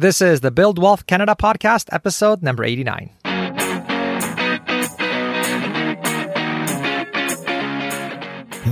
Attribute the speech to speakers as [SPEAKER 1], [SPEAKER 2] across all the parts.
[SPEAKER 1] This is the Build Wealth Canada podcast, episode number 89.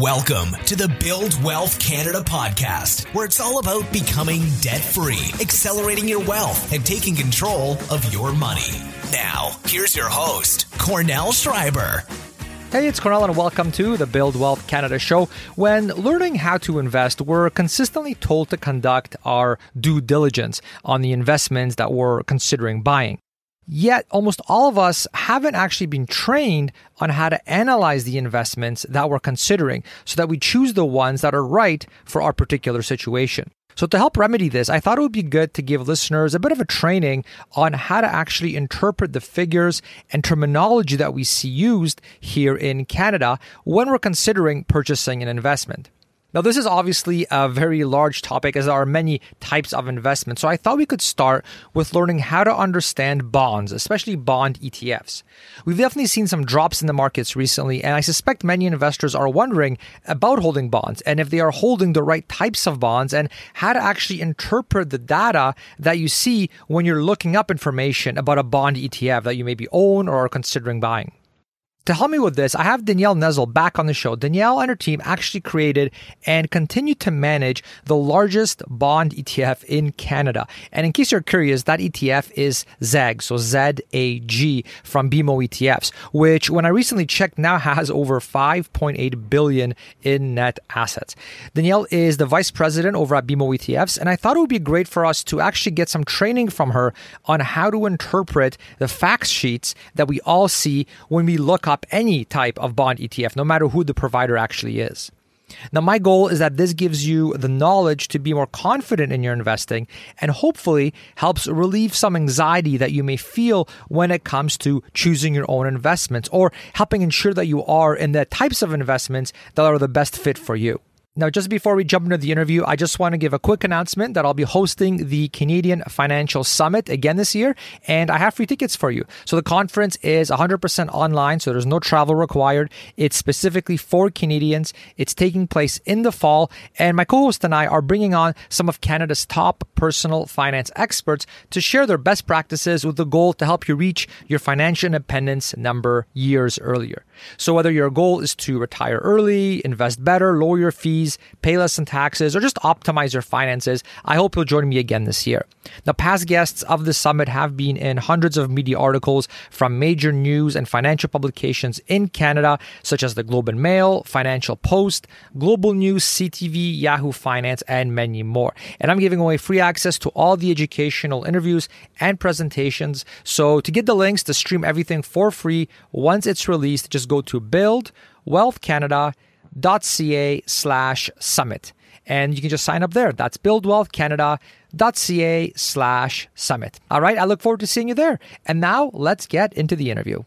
[SPEAKER 2] Welcome to the Build Wealth Canada podcast, where it's all about becoming debt free, accelerating your wealth, and taking control of your money. Now, here's your host, Kornel Szrejber.
[SPEAKER 1] Hey, it's Kornel, and welcome to the Build Wealth Canada show. When learning how to invest, we're consistently told to conduct our due diligence on the investments that we're considering buying. Yet, almost all of us haven't actually been trained on how to analyze the investments that we're considering so that we choose the ones that are right for our particular situation. So, to help remedy this, I thought it would be good to give listeners a bit of a training on how to actually interpret the figures and terminology that we see used here in Canada when we're considering purchasing an investment. Now, this is obviously a very large topic as there are many types of investments. So I thought we could start with learning how to understand bonds, especially bond ETFs. We've definitely seen some drops in the markets recently, and I suspect many investors are wondering about holding bonds and if they are holding the right types of bonds and how to actually interpret the data that you see when you're looking up information about a bond ETF that you maybe own or are considering buying. To help me with this, I have Danielle Neziol back on the show. Danielle and her team actually created and continue to manage the largest bond ETF in Canada. And in case you're curious, that ETF is ZAG, so Z-A-G from BMO ETFs, which when I recently checked now has over 5.8 billion in net assets. Danielle is the vice president over at BMO ETFs, and I thought it would be great for us to actually get some training from her on how to interpret the fact sheets that we all see when we look up any type of bond ETF, no matter who the provider actually is. Now, my goal is that this gives you the knowledge to be more confident in your investing and hopefully helps relieve some anxiety that you may feel when it comes to choosing your own investments or helping ensure that you are in the types of investments that are the best fit for you. Now, just before we jump into the interview, I just want to give a quick announcement that I'll be hosting the Canadian Financial Summit again this year, and I have free tickets for you. So the conference is 100% online, so there's no travel required. It's specifically for Canadians. It's taking place in the fall, and my co-host and I are bringing on some of Canada's top personal finance experts to share their best practices with the goal to help you reach your financial independence number years earlier. So whether your goal is to retire early, invest better, lower your fees, pay less in taxes, or just optimize your finances, I hope you'll join me again this year. Now, past guests of the summit have been in hundreds of media articles from major news and financial publications in Canada, such as the Globe and Mail, Financial Post, Global News, CTV, Yahoo Finance, and many more. And I'm giving away free access to all the educational interviews and presentations. So to get the links to stream everything for free once it's released, just go to Build Wealth Canada buildwealthcanada.ca slash summit. And you can just sign up there. That's buildwealthcanada.ca slash summit. All right. I look forward to seeing you there. And now let's get into the interview.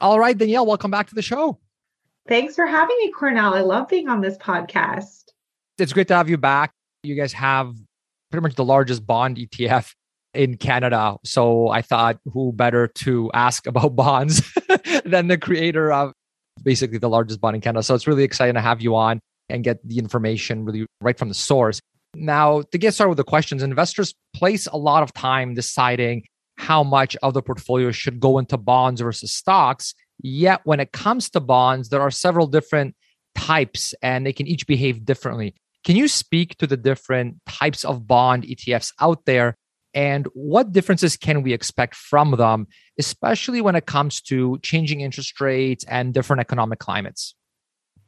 [SPEAKER 1] All right, Danielle, welcome back to the show.
[SPEAKER 3] Thanks for having me, Kornel. I love being on this podcast.
[SPEAKER 1] It's great to have you back. You guys have pretty much the largest bond ETF in Canada. So I thought who better to ask about bonds than the creator of basically the largest bond in Canada. So it's really exciting to have you on and get the information really right from the source. Now, to get started with the questions, investors place a lot of time deciding how much of the portfolio should go into bonds versus stocks. Yet, when it comes to bonds, there are several different types and they can each behave differently. Can you speak to the different types of bond ETFs out there and what differences can we expect from them, especially when it comes to changing interest rates and different economic climates?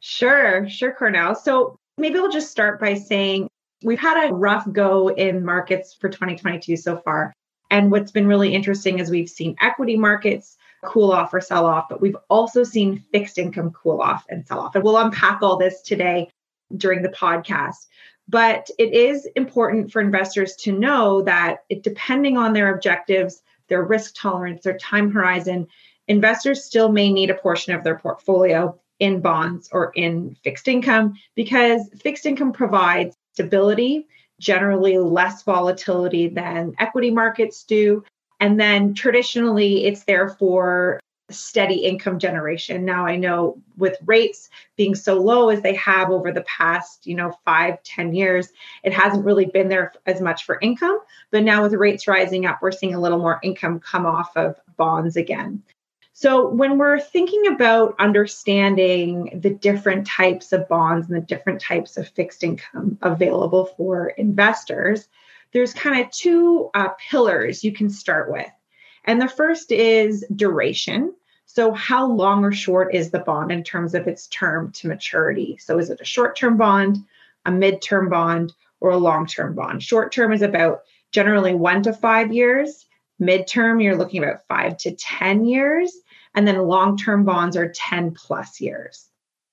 [SPEAKER 3] Sure, sure, Kornel. So maybe we'll just start by saying we've had a rough go in markets for 2022 so far. And what's been really interesting is we've seen equity markets cool off or sell off, but we've also seen fixed income cool off and sell off. And we'll unpack all this today during the podcast. But it is important for investors to know that it, depending on their objectives, their risk tolerance, their time horizon, investors still may need a portion of their portfolio in bonds or in fixed income because fixed income provides stability, generally less volatility than equity markets do. And then traditionally, it's there for steady income generation. Now I know with rates being so low as they have over the past, you know, five, ten years, it hasn't really been there as much for income. But now with rates rising up, we're seeing a little more income come off of bonds again. So when we're thinking about understanding the different types of bonds and the different types of fixed income available for investors, there's kind of two uh, pillars you can start with. And the first is duration. So, how long or short is the bond in terms of its term to maturity? So, is it a short term bond, a mid term bond, or a long term bond? Short term is about generally one to five years. Mid term, you're looking about five to 10 years. And then long term bonds are 10 plus years.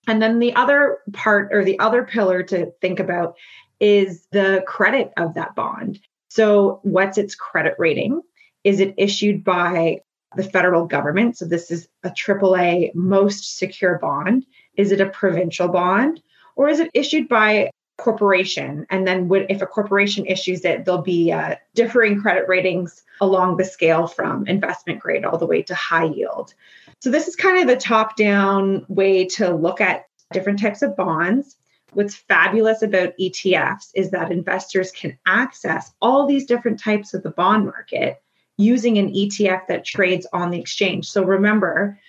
[SPEAKER 3] And then the other part or the other pillar to think about is the credit of that bond. So, what's its credit rating? Is it issued by the federal government? So this is a AAA most secure bond. Is it a provincial bond? Or is it issued by corporation and then would, if a corporation issues it there'll be uh, differing credit ratings along the scale from investment grade all the way to high yield so this is kind of the top down way to look at different types of bonds what's fabulous about etfs is that investors can access all these different types of the bond market using an ETF that trades on the exchange. So remember,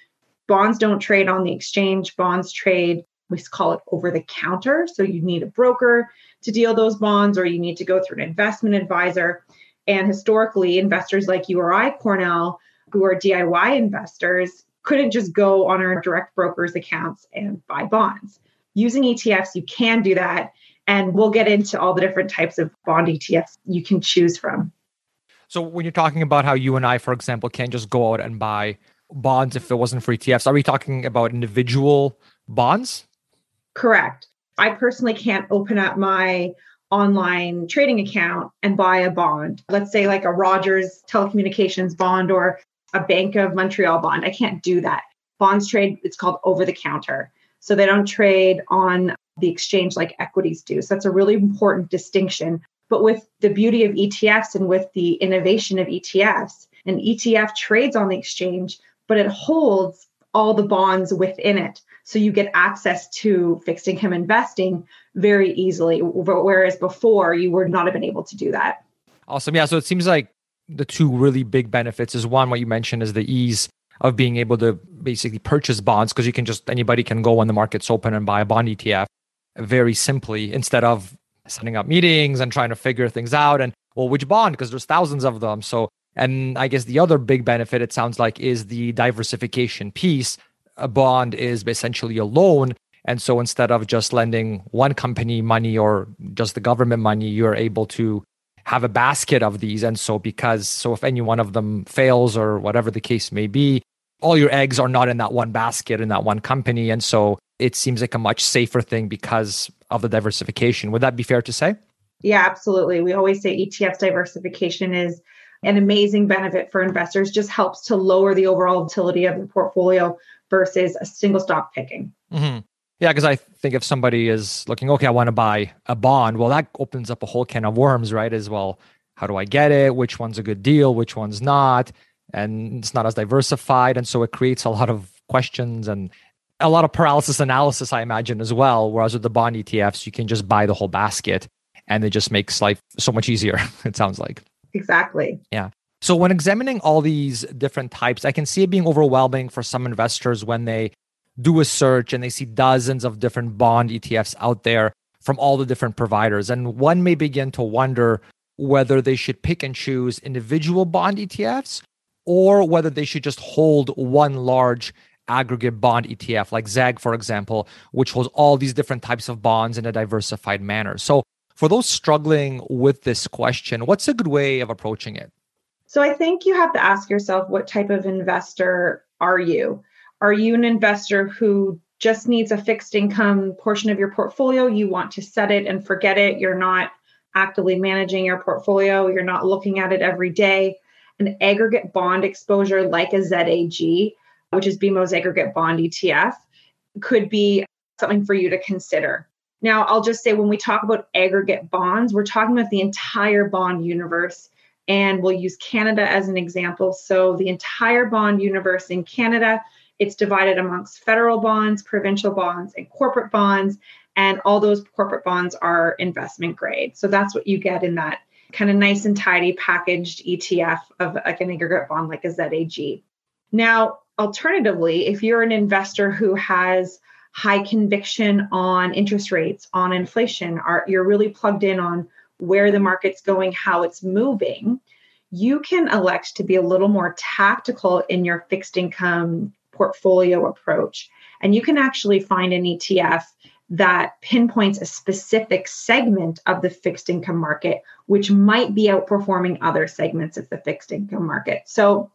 [SPEAKER 3] bonds don't trade on the exchange, bonds trade, we call it over the counter. So you need a broker to deal those bonds, or you need to go through an investment advisor. And historically, investors like you or I, Kornel, who are DIY investors, couldn't just go on our direct brokers accounts and buy bonds. Using ETFs, you can do that. And we'll get into all the different types of bond ETFs you can choose from.
[SPEAKER 1] So when you're talking about how you and I, for example, can't just go out and buy bonds if it wasn't for ETFs, are we talking about individual bonds?
[SPEAKER 3] Correct. I personally can't open up my online trading account and buy a bond. Let's say like a Rogers telecommunications bond or a Bank of Montreal bond. I can't do that. Bonds trade, it's called over the counter. So they don't trade on the exchange like equities do. So that's a really important distinction but with the beauty of ETFs and with the innovation of ETFs, an ETF trades on the exchange, but it holds all the bonds within it. So you get access to fixed income investing very easily. Whereas before, you would not have been able to do that.
[SPEAKER 1] Awesome. Yeah. So it seems like the two really big benefits is one, what you mentioned is the ease of being able to basically purchase bonds because you can just, anybody can go when the market's open and buy a bond ETF very simply instead of setting up meetings and trying to figure things out and well which bond? Because there's thousands of them. So and i guess the other big benefit it sounds like is the diversification piece. A bond is essentially a loan. And so instead of just lending one company money or just the government money you're able to have a basket of these. And so because so if any one of them fails or whatever the case may be all your eggs are not in that one basket in that one company. And so it seems like a much safer thing because of the diversification. Would that be fair to say?
[SPEAKER 3] Yeah, absolutely. We always say ETFs diversification is an amazing benefit for investors, just helps to lower the overall volatility of the portfolio versus a single stock picking.
[SPEAKER 1] Mm-hmm. Yeah, because I think if somebody is looking, okay, I want to buy a bond, well, that opens up a whole can of worms, right? As well, how do I get it? Which one's a good deal? Which one's not? And it's not as diversified. And so it creates a lot of questions and a lot of paralysis analysis, I imagine, as well. Whereas with the bond ETFs, you can just buy the whole basket and it just makes life so much easier, it sounds like.
[SPEAKER 3] Exactly.
[SPEAKER 1] Yeah. So when examining all these different types, I can see it being overwhelming for some investors when they do a search and they see dozens of different bond ETFs out there from all the different providers. And one may begin to wonder whether they should pick and choose individual bond ETFs or whether they should just hold one large aggregate bond ETF, like ZAG, for example, which holds all these different types of bonds in a diversified manner. So, for those struggling with this question, what's a good way of approaching it?
[SPEAKER 3] So, I think you have to ask yourself what type of investor are you? Are you an investor who just needs a fixed income portion of your portfolio? You want to set it and forget it. You're not actively managing your portfolio, you're not looking at it every day. An aggregate bond exposure like a ZAG which is BMO's aggregate bond ETF, could be something for you to consider. Now, I'll just say when we talk about aggregate bonds, we're talking about the entire bond universe And we'll use Canada as an example. So the entire bond universe in Canada, it's divided amongst federal bonds, provincial bonds, and corporate bonds. And all those corporate bonds are investment grade. So that's what you get in that kind of nice and tidy packaged ETF of like an aggregate bond like a ZAG. Now, alternatively, if you're an investor who has high conviction on interest rates, on inflation, are you're really plugged in on where the market's going, how it's moving, you can elect to be a little more tactical in your fixed income portfolio approach. And you can actually find an ETF that pinpoints a specific segment of the fixed income market, which might be outperforming other segments of the fixed income market. So,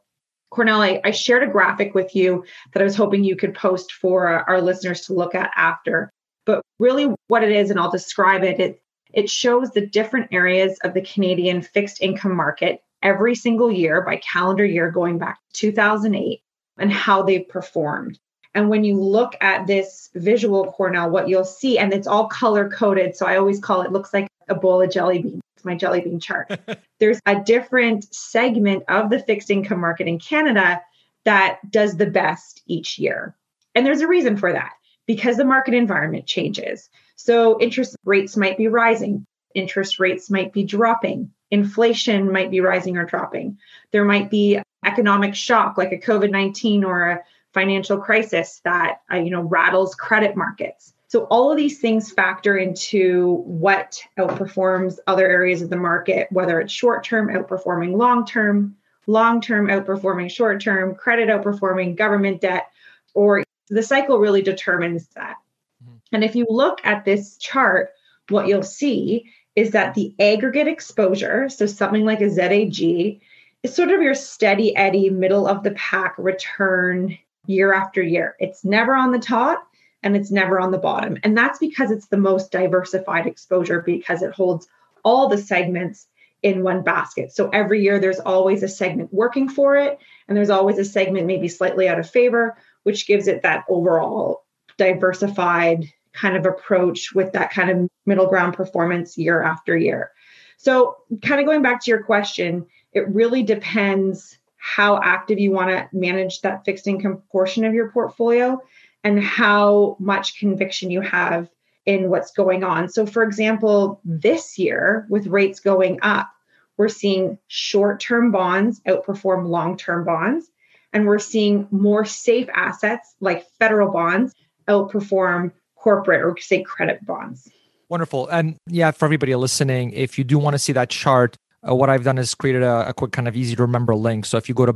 [SPEAKER 3] Kornel, I, I shared a graphic with you that I was hoping you could post for our listeners to look at after. But really, what it is, and I'll describe it, it, it shows the different areas of the Canadian fixed income market every single year by calendar year going back to 2008 and how they've performed. And when you look at this visual Kornel, what you'll see, and it's all color coded. So I always call it looks like a bowl of jelly beans. My jelly bean chart. There's a different segment of the fixed income market in Canada that does the best each year. And there's a reason for that because the market environment changes. So interest rates might be rising, interest rates might be dropping, inflation might be rising or dropping. There might be economic shock like a COVID 19 or a financial crisis that uh, you know rattles credit markets. So all of these things factor into what outperforms other areas of the market, whether it's short term outperforming long term, long term outperforming short term, credit outperforming government debt, or the cycle really determines that. Mm-hmm. And if you look at this chart, what you'll see is that the aggregate exposure, so something like a ZAG, is sort of your steady eddy middle of the pack return year after year. It's never on the top and it's never on the bottom. And that's because it's the most diversified exposure because it holds all the segments in one basket. So every year there's always a segment working for it and there's always a segment maybe slightly out of favor, which gives it that overall diversified kind of approach with that kind of middle ground performance year after year. So, kind of going back to your question, it really depends how active you want to manage that fixed income portion of your portfolio and how much conviction you have in what's going on. So, for example, this year with rates going up, we're seeing short term bonds outperform long term bonds, and we're seeing more safe assets like federal bonds outperform corporate or say credit bonds.
[SPEAKER 1] Wonderful. And yeah, for everybody listening, if you do want to see that chart, uh, what I've done is created a, a, quick kind of easy to remember link. So if you go to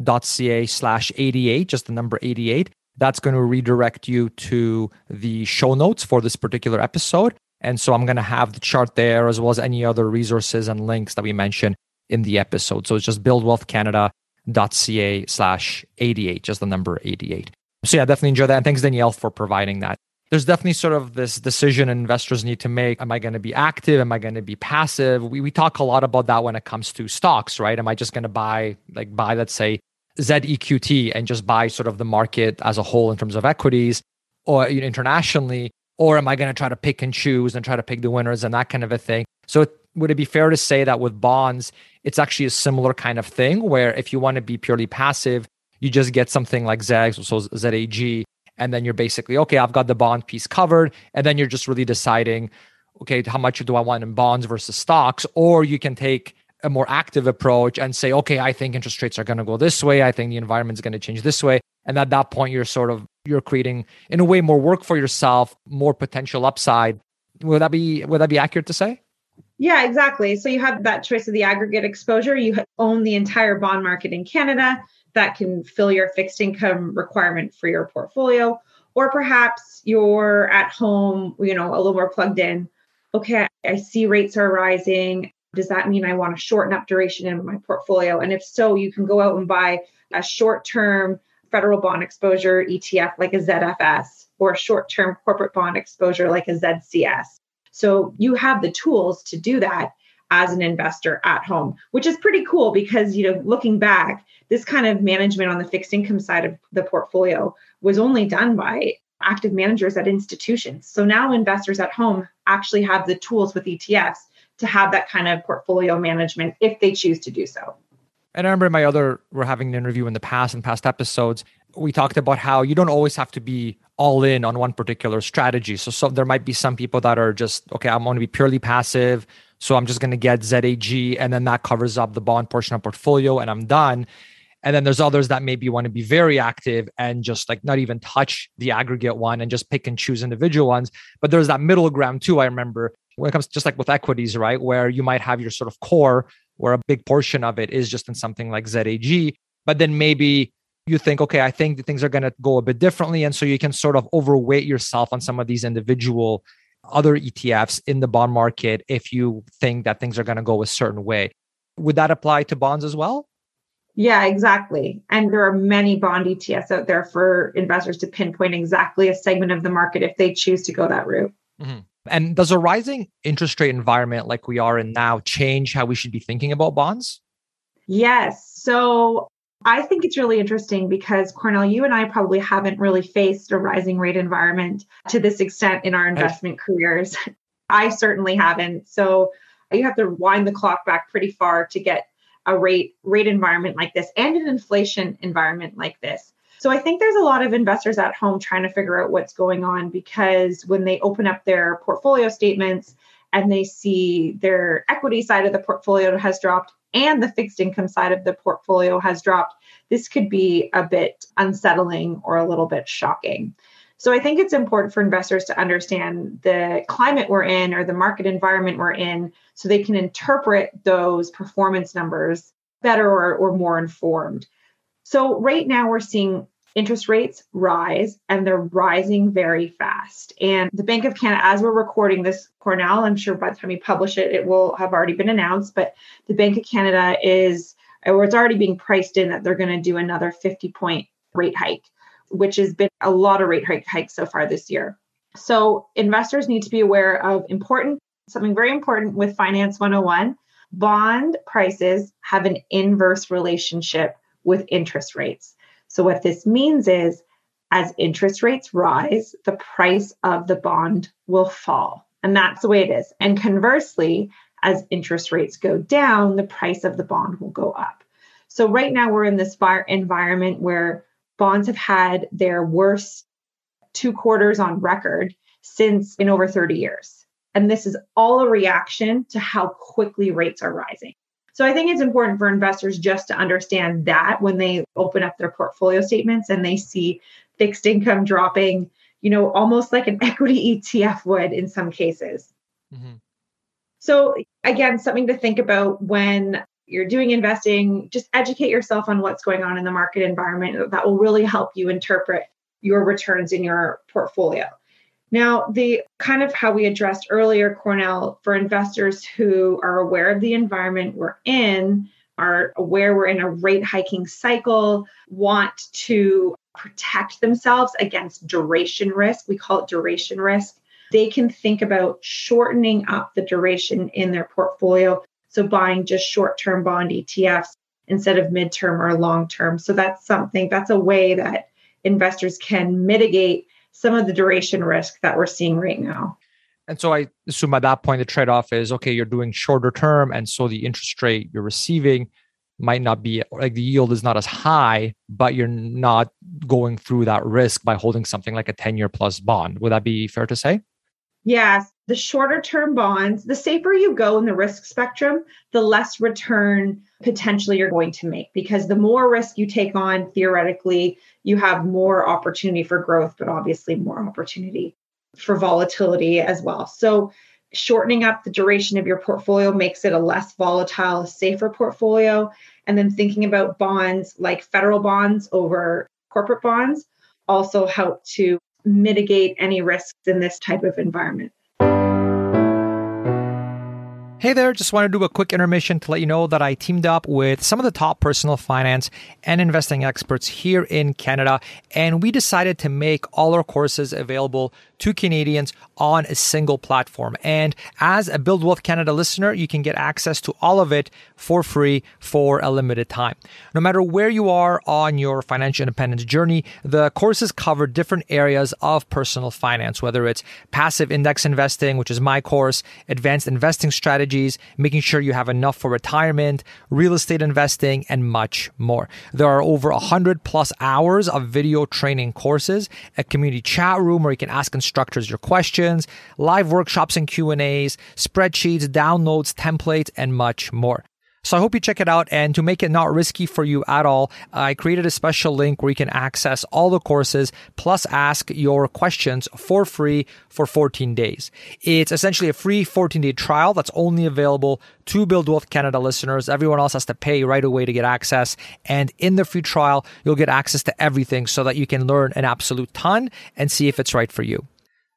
[SPEAKER 1] buildwealthcanada.ca slash 88, just the number 88, that's going to redirect you to the show notes for this particular episode. And so I'm going to have the chart there as well as any other resources and links that we mentioned in the episode. So it's just buildwealthcanada.ca slash 88, just the number 88. So yeah, definitely enjoy that. And thanks, Danielle, for providing that there's definitely sort of this decision investors need to make. Am I going to be active? Am I going to be passive? We, we talk a lot about that when it comes to stocks, right? Am I just going to buy, like, buy, let's say, ZEQT and just buy sort of the market as a whole in terms of equities or you know, internationally? Or am I going to try to pick and choose and try to pick the winners and that kind of a thing? So, would it be fair to say that with bonds, it's actually a similar kind of thing where if you want to be purely passive, you just get something like ZAGs, so ZAG, and then you're basically okay i've got the bond piece covered. And then you're just really deciding okay how much do i want in bonds versus stocks? Or you can take a more active approach and say okay i think interest rates are going to go this way. I think the environment is going to change this way. And at that point you're sort of you're creating in a way more work for yourself more potential upside. Would that be would that be accurate to say?
[SPEAKER 3] Yeah exactly. So you have that choice of the aggregate exposure. You own the entire bond market in canada that can fill your fixed income requirement for your portfolio. Or perhaps you're at home, you know, a little more plugged in. Okay, I see rates are rising. Does that mean I want to shorten up duration in my portfolio? And if so, you can go out and buy a short term federal bond exposure ETF like a ZFS or a short term corporate bond exposure like a ZCS. So you have the tools to do that as an investor at home, which is pretty cool because, you know, looking back, this kind of management on the fixed income side of the portfolio was only done by active managers at institutions. So now investors at home actually have the tools with ETFs to have that kind of portfolio management if they choose to do so.
[SPEAKER 1] And I remember my other, we're having an interview in the past, in past episodes, we talked about how you don't always have to be all in on one particular strategy. So, so there might be some people that are just, okay, I'm going to be purely passive. So I'm just going to get ZAG and then that covers up the bond portion of portfolio and I'm done. And then there's others that maybe want to be very active and just like not even touch the aggregate one and just pick and choose individual ones. But there's that middle ground too. I remember when it comes just like with equities, right? Where you might have your sort of core where a big portion of it is just in something like ZAG, but then maybe you think, okay, I think things are going to go a bit differently. And so you can sort of overweight yourself on some of these individual other ETFs in the bond market if you think that things are going to go a certain way. Would that apply to bonds as well?
[SPEAKER 3] Yeah, exactly. And there are many bond ETFs out there for investors to pinpoint exactly a segment of the market if they choose to go that route.
[SPEAKER 1] Mm-hmm. And does a rising interest rate environment like we are in now change how we should be thinking about bonds?
[SPEAKER 3] Yes. So I think it's really interesting because Kornel, you and I probably haven't really faced a rising rate environment to this extent in our investment careers. I certainly haven't. So you have to wind the clock back pretty far to get a rate rate environment like this and an inflation environment like this. So I think there's a lot of investors at home trying to figure out what's going on because when they open up their portfolio statements and they see their equity side of the portfolio has dropped and the fixed income side of the portfolio has dropped, this could be a bit unsettling or a little bit shocking. So I think it's important for investors to understand the climate we're in or the market environment we're in so they can interpret those performance numbers better or, or more informed. So right now we're seeing interest rates rise and they're rising very fast. And the Bank of Canada, as we're recording this, Kornel, I'm sure by the time you publish it, it will have already been announced, but the Bank of Canada is, or it's already being priced in that they're going to do another 50 point rate hike which has been a lot of rate hike hikes so far this year. So investors need to be aware of important something very important with finance 101 bond prices have an inverse relationship with interest rates. So what this means is as interest rates rise, the price of the bond will fall. And that's the way it is. And conversely, as interest rates go down, the price of the bond will go up. So right now we're in this environment where bonds have had their worst two quarters on record since in over 30 years. And this is all a reaction to how quickly rates are rising. So I think it's important for investors just to understand that when they open up their portfolio statements and they see fixed income dropping, you know, almost like an equity ETF would in some cases. Mm-hmm. So again, something to think about when you're doing investing, just educate yourself on what's going on in the market environment. That will really help you interpret your returns in your portfolio. Now, the kind of how we addressed earlier, Kornel, for investors who are aware of the environment we're in, are aware we're in a rate hiking cycle, want to protect themselves against duration risk. We call it duration risk. They can think about shortening up the duration in their portfolio so buying just short term bond ETFs instead of midterm or long term. So that's something, that's a way that investors can mitigate some of the duration risk that we're seeing right now.
[SPEAKER 1] And so I assume at that point, the trade off is okay, you're doing shorter term. And so the interest rate you're receiving might not be like the yield is not as high, but you're not going through that risk by holding something like a 10 year plus bond. Would that be fair to say?
[SPEAKER 3] Yes, the shorter term bonds, the safer you go in the risk spectrum, the less return potentially you're going to make because the more risk you take on, theoretically, you have more opportunity for growth, but obviously more opportunity for volatility as well. So, shortening up the duration of your portfolio makes it a less volatile, safer portfolio. And then thinking about bonds like federal bonds over corporate bonds also help to mitigate any risks in this type of environment.
[SPEAKER 1] Hey there, just want to do a quick intermission to let you know that I teamed up with some of the top personal finance and investing experts here in Canada, and we decided to make all our courses available to Canadians on a single platform. And as a Build Wealth Canada listener, you can get access to all of it for free for a limited time. No matter where you are on your financial independence journey, the courses cover different areas of personal finance, whether it's passive index investing, which is my course, advanced investing strategies, making sure you have enough for retirement, real estate investing, and much more. There are over 100 plus hours of video training courses, a community chat room where you can ask instructors your questions, live workshops and Q&As, spreadsheets, downloads, templates, and much more. So I hope you check it out. And to make it not risky for you at all, I created a special link where you can access all the courses plus ask your questions for free for 14 days. It's essentially a free 14 day trial that's only available to Build Wealth Canada listeners. Everyone else has to pay right away to get access. And in the free trial, you'll get access to everything so that you can learn an absolute ton and see if it's right for you.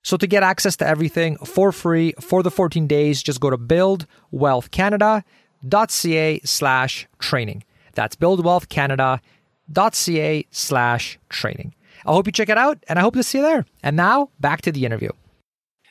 [SPEAKER 1] So to get access to everything for free for the 14 days, just go to Build Wealth Canada buildwealthcanada.ca slash training. That's buildwealthcanada.ca slash training. I hope you check it out and I hope to see you there. And now back to the interview.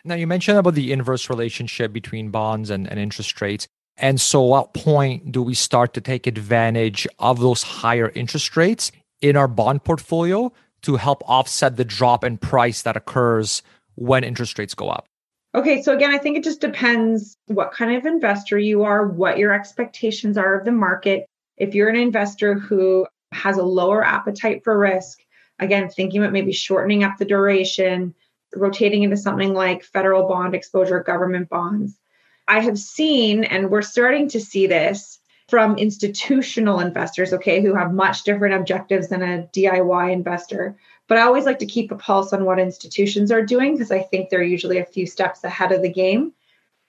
[SPEAKER 1] Now, you mentioned about the inverse relationship between bonds and, and interest rates. And so, what point do we start to take advantage of those higher interest rates in our bond portfolio to help offset the drop in price that occurs when interest rates go up?
[SPEAKER 3] Okay, so again, I think it just depends what kind of investor you are, what your expectations are of the market. If you're an investor who has a lower appetite for risk, again, thinking about maybe shortening up the duration, rotating into something like federal bond exposure, government bonds. I have seen, and we're starting to see this from institutional investors, okay, who have much different objectives than a DIY investor, but I always like to keep a pulse on what institutions are doing because I think they're usually a few steps ahead of the game.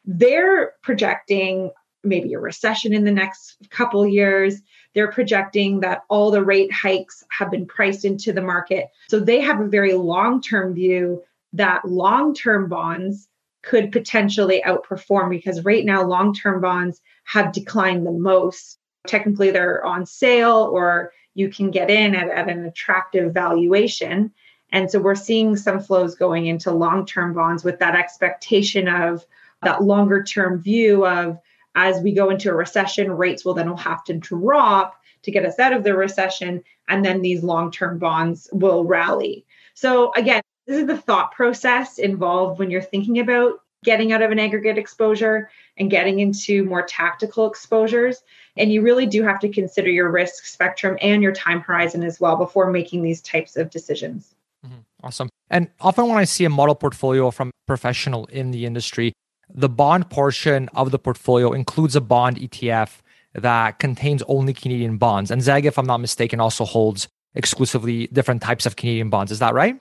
[SPEAKER 3] They're projecting maybe a recession in the next couple years. They're projecting that all the rate hikes have been priced into the market. So they have a very long term view that long term bonds could potentially outperform because right now long term bonds have declined the most. Technically, they're on sale or you can get in at, at an attractive valuation. And so we're seeing some flows going into long term bonds with that expectation of that longer term view of as we go into a recession, rates will then have to drop to get us out of the recession. And then these long term bonds will rally. So, again, this is the thought process involved when you're thinking about getting out of an aggregate exposure and getting into more tactical exposures. And you really do have to consider your risk spectrum and your time horizon as well before making these types of decisions.
[SPEAKER 1] Mm-hmm. Awesome. And often when I see a model portfolio from professional in the industry, the bond portion of the portfolio includes a bond ETF that contains only Canadian bonds. And ZAG, if I'm not mistaken, also holds exclusively different types of Canadian bonds. Is that right?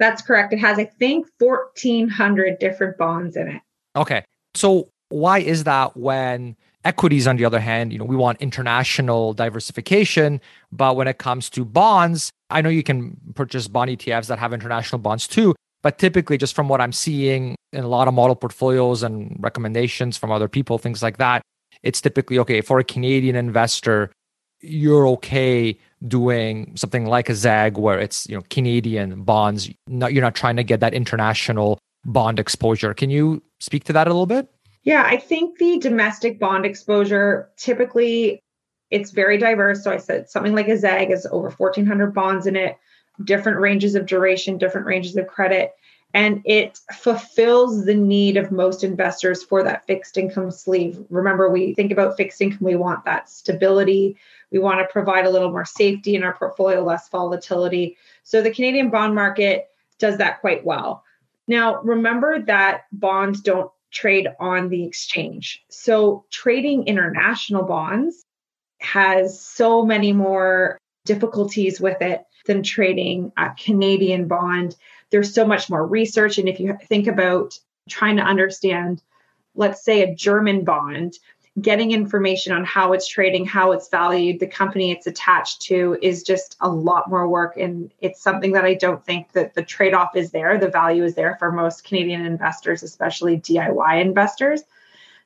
[SPEAKER 3] That's correct. It has, I think, 1,400 different bonds in it.
[SPEAKER 1] Okay. So why is that when equities, on the other hand, you know, we want international diversification, but when it comes to bonds, I know you can purchase bond ETFs that have international bonds too, but typically, just from what I'm seeing in a lot of model portfolios and recommendations from other people, things like that, it's typically okay for a Canadian investor, you're okay doing something like a zag where it's you know Canadian bonds. Not, you're not trying to get that international bond exposure. Can you speak to that a little bit?
[SPEAKER 3] Yeah, I think the domestic bond exposure typically it's very diverse. So I said something like a zag is over 1,400 bonds in it, different ranges of duration, different ranges of credit. And it fulfills the need of most investors for that fixed income sleeve. Remember, we think about fixed income, we want that stability. We want to provide a little more safety in our portfolio, less volatility. So the Canadian bond market does that quite well. Now, remember that bonds don't trade on the exchange. So trading international bonds has so many more difficulties with it than trading a Canadian bond. There's so much more research. And if you think about trying to understand, let's say, a German bond, getting information on how it's trading, how it's valued, the company it's attached to is just a lot more work. And it's something that I don't think that the trade off is there. The value is there for most Canadian investors, especially DIY investors.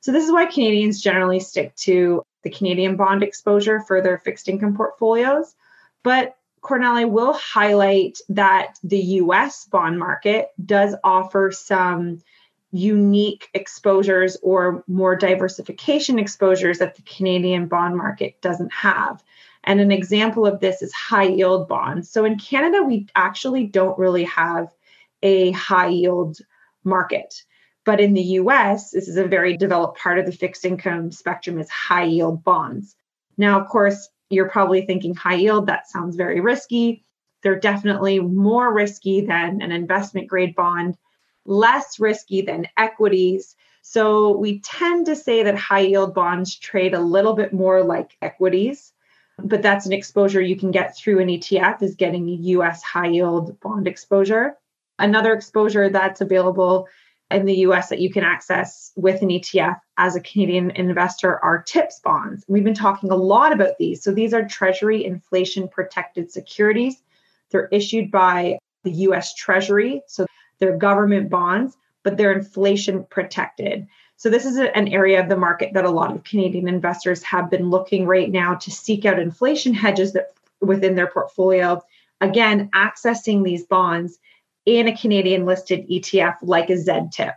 [SPEAKER 3] So, this is why Canadians generally stick to the Canadian bond exposure for their fixed income portfolios. But Kornel, will highlight that the US bond market does offer some unique exposures or more diversification exposures that the Canadian bond market doesn't have. And an example of this is high yield bonds. So in Canada, we actually don't really have a high yield market. But in the US, this is a very developed part of the fixed income spectrum is high yield bonds. Now, of course, you're probably thinking high yield, that sounds very risky. They're definitely more risky than an investment grade bond, less risky than equities. So we tend to say that high yield bonds trade a little bit more like equities, but that's an exposure you can get through an ETF is getting US high yield bond exposure. Another exposure that's available in the US that you can access with an ETF as a Canadian investor are TIPS bonds. We've been talking a lot about these. So these are Treasury inflation protected securities. They're issued by the US Treasury. So they're government bonds, but they're inflation protected. So this is an area of the market that a lot of Canadian investors have been looking right now to seek out inflation hedges that within their portfolio. Again, accessing these bonds in a Canadian listed ETF like a ZTIP.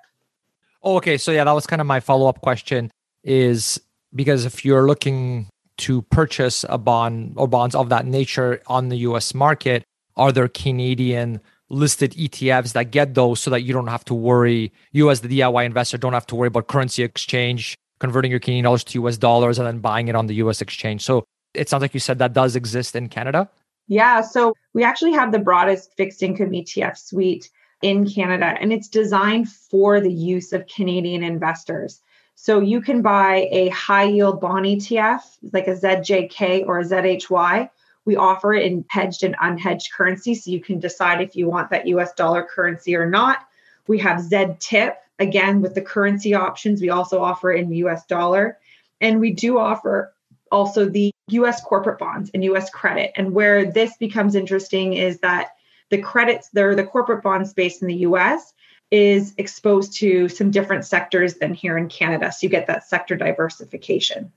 [SPEAKER 1] Oh, okay. So yeah, that was kind of my follow up question is because if you're looking to purchase a bond or bonds of that nature on the US market, are there Canadian listed ETFs that get those so that you don't have to worry, you as the DIY investor don't have to worry about currency exchange, converting your Canadian dollars to US dollars and then buying it on the US exchange. So it sounds like you said that does exist in Canada.
[SPEAKER 3] Yeah. So we actually have the broadest fixed income ETF suite in Canada, and it's designed for the use of Canadian investors. So you can buy a high yield bond ETF, like a ZJK or a ZHY. We offer it in hedged and unhedged currency. So you can decide if you want that US dollar currency or not. We have ZTIP, again, with the currency options. We also offer in US dollar. And we do offer also the US corporate bonds and US credit. And where this becomes interesting is that the credits, there, the corporate bond space in the US is exposed to some different sectors than here in Canada. So you get that sector diversification.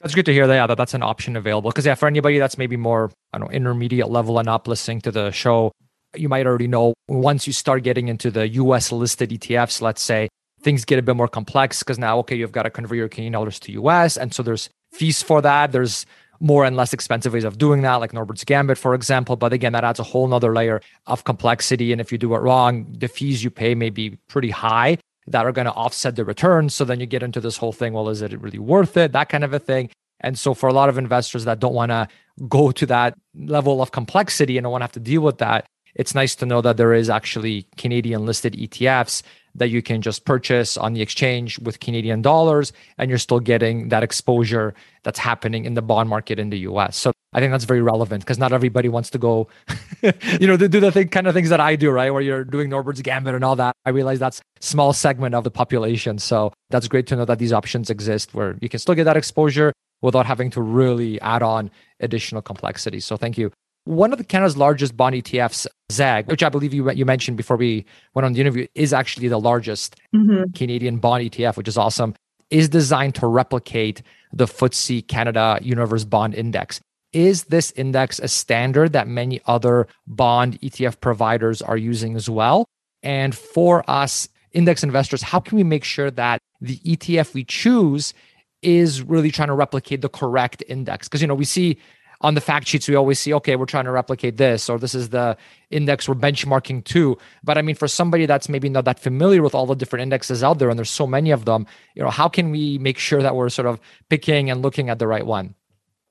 [SPEAKER 1] That's good to hear that, yeah, that that's an option available. Because yeah, for anybody that's maybe more, I don't know, intermediate level and not listening to the show, you might already know once you start getting into the US listed ETFs, let's say, things get a bit more complex because now, okay, you've got to convert your Canadian dollars to US. And so there's fees for that. There's more and less expensive ways of doing that, like Norbert's Gambit, for example. But again, that adds a whole nother layer of complexity. And if you do it wrong, the fees you pay may be pretty high that are going to offset the returns. So then you get into this whole thing well, is it really worth it? That kind of a thing. And so for a lot of investors that don't want to go to that level of complexity and don't want to have to deal with that, it's nice to know that there is actually Canadian listed ETFs that you can just purchase on the exchange with Canadian dollars, and you're still getting that exposure that's happening in the bond market in the US. So I think that's very relevant because not everybody wants to go, you know, to do the thing, kind of things that I do, right? Where you're doing Norbert's Gambit and all that. I realize that's small segment of the population. So that's great to know that these options exist where you can still get that exposure without having to really add on additional complexity. So thank you. One of the Canada's largest bond ETFs, ZAG, which I believe you you mentioned before we went on the interview, is actually the largest mm-hmm. Canadian bond ETF, which is awesome. Is designed to replicate the FTSE Canada Universe Bond Index. Is this index a standard that many other bond ETF providers are using as well? And for us index investors, how can we make sure that the ETF we choose is really trying to replicate the correct index? Because you know we see on the fact sheets we always see okay we're trying to replicate this or this is the index we're benchmarking to but i mean for somebody that's maybe not that familiar with all the different indexes out there and there's so many of them you know how can we make sure that we're sort of picking and looking at the right one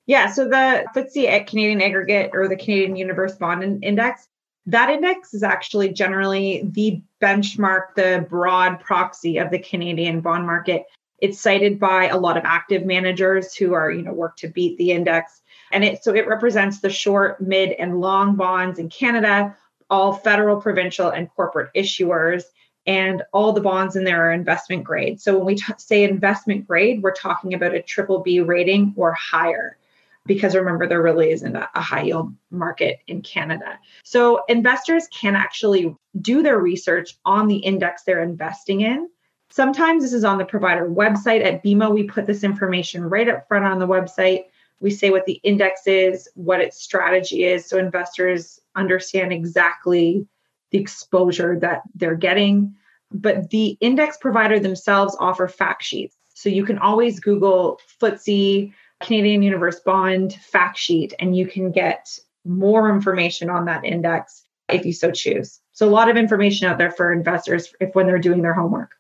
[SPEAKER 3] yeah so the FTSE Canadian aggregate or the Canadian Universe Bond Index that index is actually generally the benchmark the broad proxy of the Canadian bond market it's cited by a lot of active managers who are you know work to beat the index and it so it represents the short, mid, and long bonds in Canada, all federal, provincial, and corporate issuers. And all the bonds in there are investment grade. So when we t- say investment grade, we're talking about a triple B rating or higher because remember there really isn't a, high yield market in Canada. So investors can actually do their research on the index they're investing in. Sometimes this is on the provider website at BMO we put this information right up front on the website We say what the index is, what its strategy is, so investors understand exactly the exposure that they're getting. But the index provider themselves offer fact sheets. So you can always Google FTSE, Canadian Universe Bond fact sheet, and you can get more information on that index if you so choose. So a lot of information out there for investors if when they're doing their homework.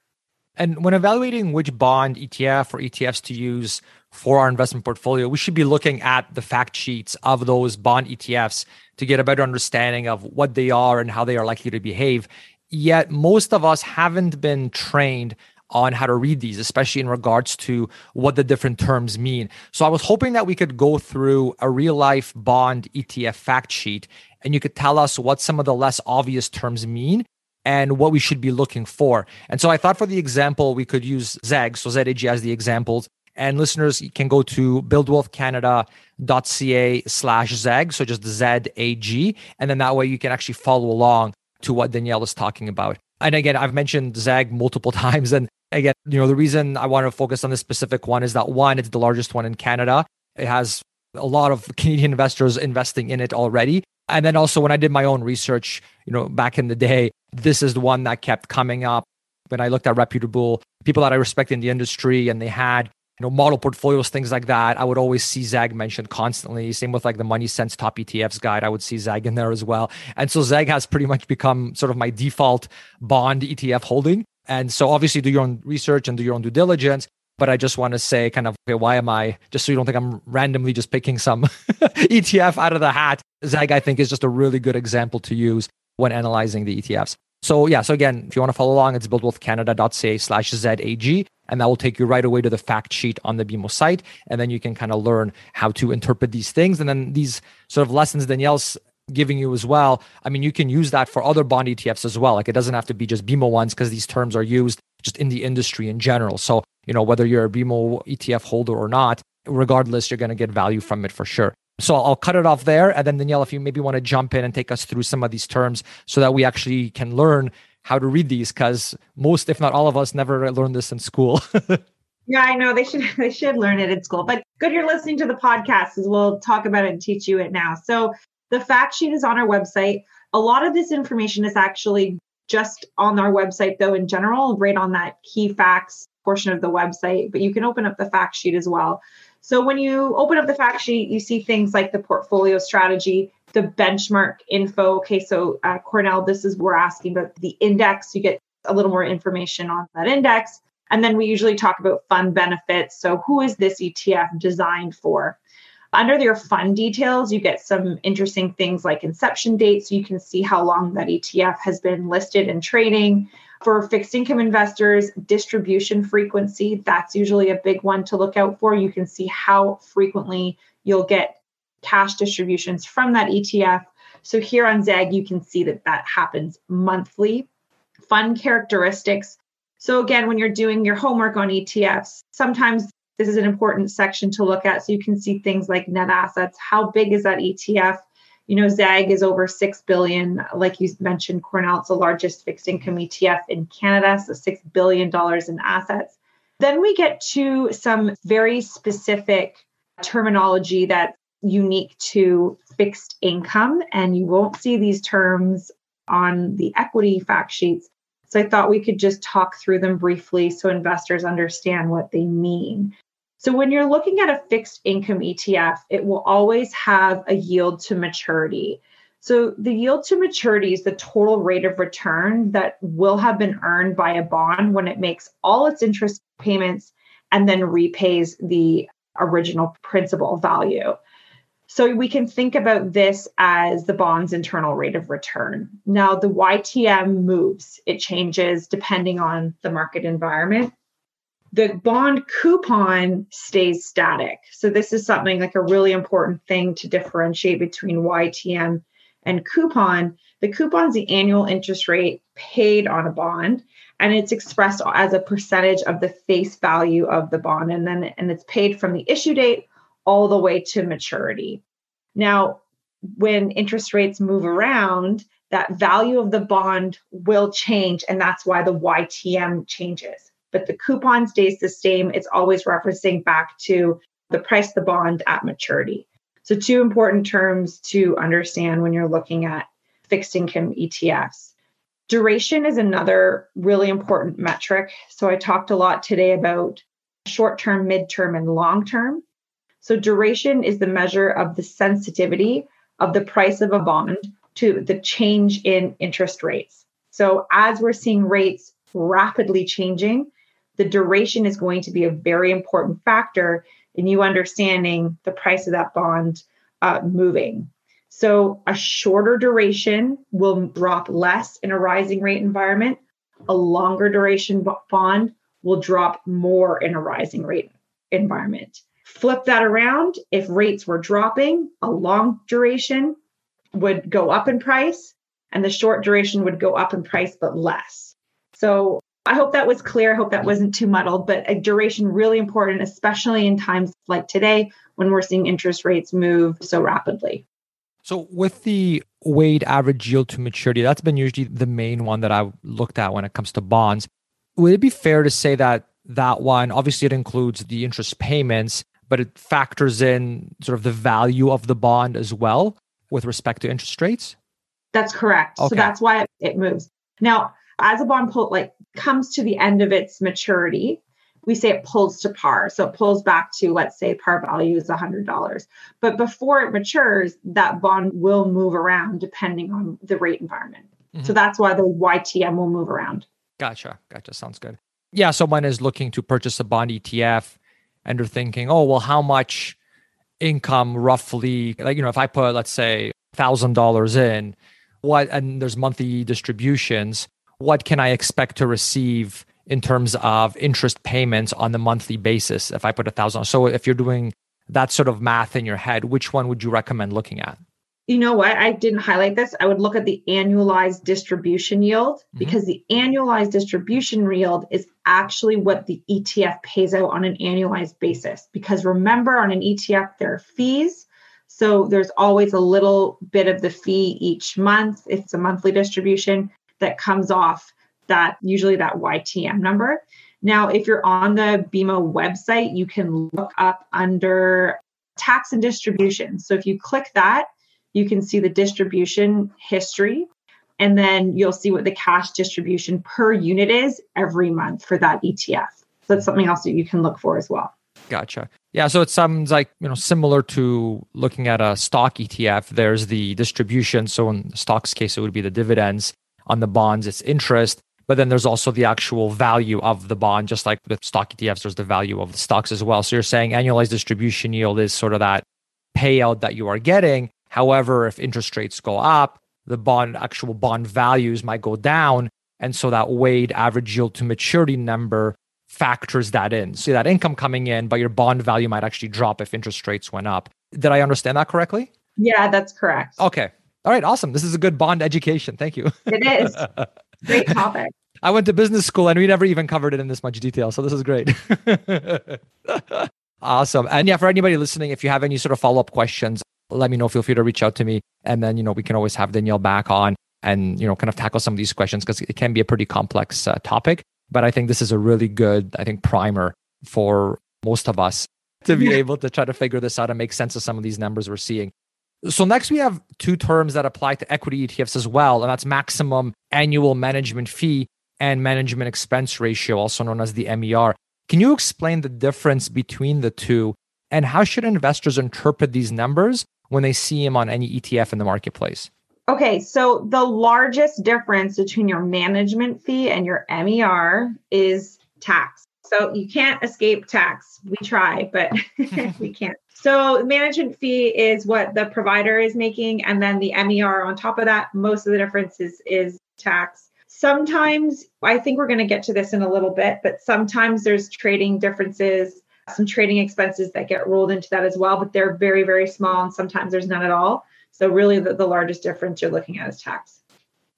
[SPEAKER 1] And when evaluating which bond ETF or ETFs to use for our investment portfolio, we should be looking at the fact sheets of those bond ETFs to get a better understanding of what they are and how they are likely to behave. Yet most of us haven't been trained on how to read these, especially in regards to what the different terms mean. So I was hoping that we could go through a real life bond ETF fact sheet and you could tell us what some of the less obvious terms mean and what we should be looking for. And so I thought for the example, we could use ZAG, so ZAG as the examples. And listeners can go to buildwealthcanada.ca slash ZAG, so just Z-A-G. And then that way you can actually follow along to what Danielle is talking about. And again, I've mentioned ZAG multiple times. And again, you know, the reason I want to focus on this specific one is that one, it's the largest one in Canada. It has a lot of Canadian investors investing in it already. And then also when I did my own research, you know, back in the day, this is the one that kept coming up when I looked at reputable people that I respect in the industry and they had, you know, model portfolios, things like that. I would always see ZAG mentioned constantly. Same with like the MoneySense Top ETFs guide. I would see ZAG in there as well. And so ZAG has pretty much become sort of my default bond ETF holding. And so obviously do your own research and do your own due diligence. But I just want to say, kind of, okay, why am I, just so you don't think I'm randomly just picking some ETF out of the hat. ZAG, I think, is just a really good example to use when analyzing the ETFs. So, yeah, so again, if you want to follow along, it's buildwealthcanada.ca slash ZAG, and that will take you right away to the fact sheet on the BMO site. And then you can kind of learn how to interpret these things. And then these sort of lessons Danielle's giving you as well. I mean, you can use that for other bond ETFs as well. Like it doesn't have to be just BMO ones because these terms are used just in the industry in general. So you know, whether you're a BMO ETF holder or not, regardless, you're going to get value from it for sure. So I'll cut it off there. And then Danielle, if you maybe want to jump in and take us through some of these terms so that we actually can learn how to read these, because most, if not all of us, never learned this in school.
[SPEAKER 3] yeah, I know they should they should learn it in school. But good you're listening to the podcast as we'll talk about it and teach you it now. So the fact sheet is on our website. A lot of this information is actually just on our website though in general, right on that key facts portion of the website, but you can open up the fact sheet as well. So when you open up the fact sheet, you see things like the portfolio strategy, the benchmark info. Okay, so uh, Kornel, this is we're asking about the index. You get a little more information on that index. And then we usually talk about fund benefits. So who is this ETF designed for? Under your fund details, you get some interesting things like inception date. So you can see how long that ETF has been listed and trading. For fixed income investors, distribution frequency, that's usually a big one to look out for. You can see how frequently you'll get cash distributions from that ETF. So here on ZAG, you can see that that happens monthly. Fund characteristics. So again, when you're doing your homework on ETFs, sometimes this is an important section to look at. So you can see things like net assets. How big is that ETF? You know, ZAG is over 6 billion. Like you mentioned, Kornel, it's the largest fixed income ETF in Canada, so $6 billion in assets. Then we get to some very specific terminology that's unique to fixed income, and you won't see these terms on the equity fact sheets. So I thought we could just talk through them briefly so investors understand what they mean. So when you're looking at a fixed income ETF, it will always have a yield to maturity. So the yield to maturity is the total rate of return that will have been earned by a bond when it makes all its interest payments and then repays the original principal value. So we can think about this as the bond's internal rate of return. Now, the YTM moves, it changes depending on the market environment the bond coupon stays static. So this is something like a really important thing to differentiate between YTM and coupon. The coupon's the annual interest rate paid on a bond and it's expressed as a percentage of the face value of the bond and then and it's paid from the issue date all the way to maturity. Now, when interest rates move around, that value of the bond will change and that's why the YTM changes but the coupon stays the same. It's always referencing back to the price the bond at maturity. So, two important terms to understand when you're looking at fixed income ETFs. Duration is another really important metric. So, I talked a lot today about short term, mid term, and long term. So, duration is the measure of the sensitivity of the price of a bond to the change in interest rates. So, as we're seeing rates rapidly changing, the duration is going to be a very important factor in you understanding the price of that bond uh, moving. So, a shorter duration will drop less in a rising rate environment. A longer duration bond will drop more in a rising rate environment. Flip that around. If rates were dropping, a long duration would go up in price and the short duration would go up in price, but less. So I hope that was clear. I hope that wasn't too muddled, but a duration really important, especially in times like today when we're seeing interest rates move so rapidly.
[SPEAKER 1] So with the weighted average yield to maturity, that's been usually the main one that I've looked at when it comes to bonds. Would it be fair to say that that one, obviously it includes the interest payments, but it factors in sort of the value of the bond as well with respect to interest rates?
[SPEAKER 3] That's correct. Okay. So that's why it moves. Now, as a bond pull like comes to the end of its maturity, we say it pulls to par. So it pulls back to, let's say, par value is $100. But before it matures, that bond will move around depending on the rate environment. Mm-hmm. So that's why the YTM will move around.
[SPEAKER 1] Gotcha. Gotcha. Sounds good. Yeah. Someone is looking to purchase a bond ETF and they're thinking, oh, well, how much income roughly? Like, you know, if I put, let's say, $1,000 in, what, and there's monthly distributions, what can I expect to receive in terms of interest payments on the monthly basis if I put a thousand? So if you're doing that sort of math in your head, which one would you recommend looking at?
[SPEAKER 3] You know what? I didn't highlight this. I would look at the annualized distribution yield mm-hmm. because the annualized distribution yield is actually what the ETF pays out on an annualized basis. Because remember, on an ETF, there are fees. So there's always a little bit of the fee each month. It's a monthly distribution that comes off that usually that YTM number. Now, if you're on the BMO website, you can look up under tax and distribution. So if you click that, you can see the distribution history and then you'll see what the cash distribution per unit is every month for that ETF. So that's something else that you can look for as well.
[SPEAKER 1] Gotcha. Yeah, so it sounds like you know similar to looking at a stock ETF. There's the distribution. So in the stocks case, it would be the dividends, on the bonds, it's interest. But then there's also the actual value of the bond, just like with stock ETFs, there's the value of the stocks as well. So you're saying annualized distribution yield is sort of that payout that you are getting. However, if interest rates go up, the bond actual bond values might go down. And so that weighted average yield to maturity number factors that in. So that income coming in, but your bond value might actually drop if interest rates went up. Did I understand that correctly?
[SPEAKER 3] Yeah, that's correct.
[SPEAKER 1] Okay. All right, awesome. This is a good bond education. Thank you.
[SPEAKER 3] It is. Great topic.
[SPEAKER 1] I went to business school and we never even covered it in this much detail. So this is great. awesome. And yeah, for anybody listening, if you have any sort of follow up questions, let me know. Feel free to reach out to me. And then, you know, we can always have Danielle back on and, you know, kind of tackle some of these questions because it can be a pretty complex uh, topic. But I think this is a really good, I think, primer for most of us to be able to try to figure this out and make sense of some of these numbers we're seeing. So next we have two terms that apply to equity ETFs as well, and that's maximum annual management fee and management expense ratio, also known as the MER. Can you explain the difference between the two and how should investors interpret these numbers when they see them on any ETF in the marketplace?
[SPEAKER 3] Okay, so the largest difference between your management fee and your MER is tax. So you can't escape tax. We try, but we can't. So management fee is what the provider is making, and then the MER on top of that. Most of the difference is is tax. Sometimes I think we're going to get to this in a little bit, but sometimes there's trading differences, some trading expenses that get rolled into that as well, but they're very very small, and sometimes there's none at all. So really, the, the largest difference you're looking at is tax.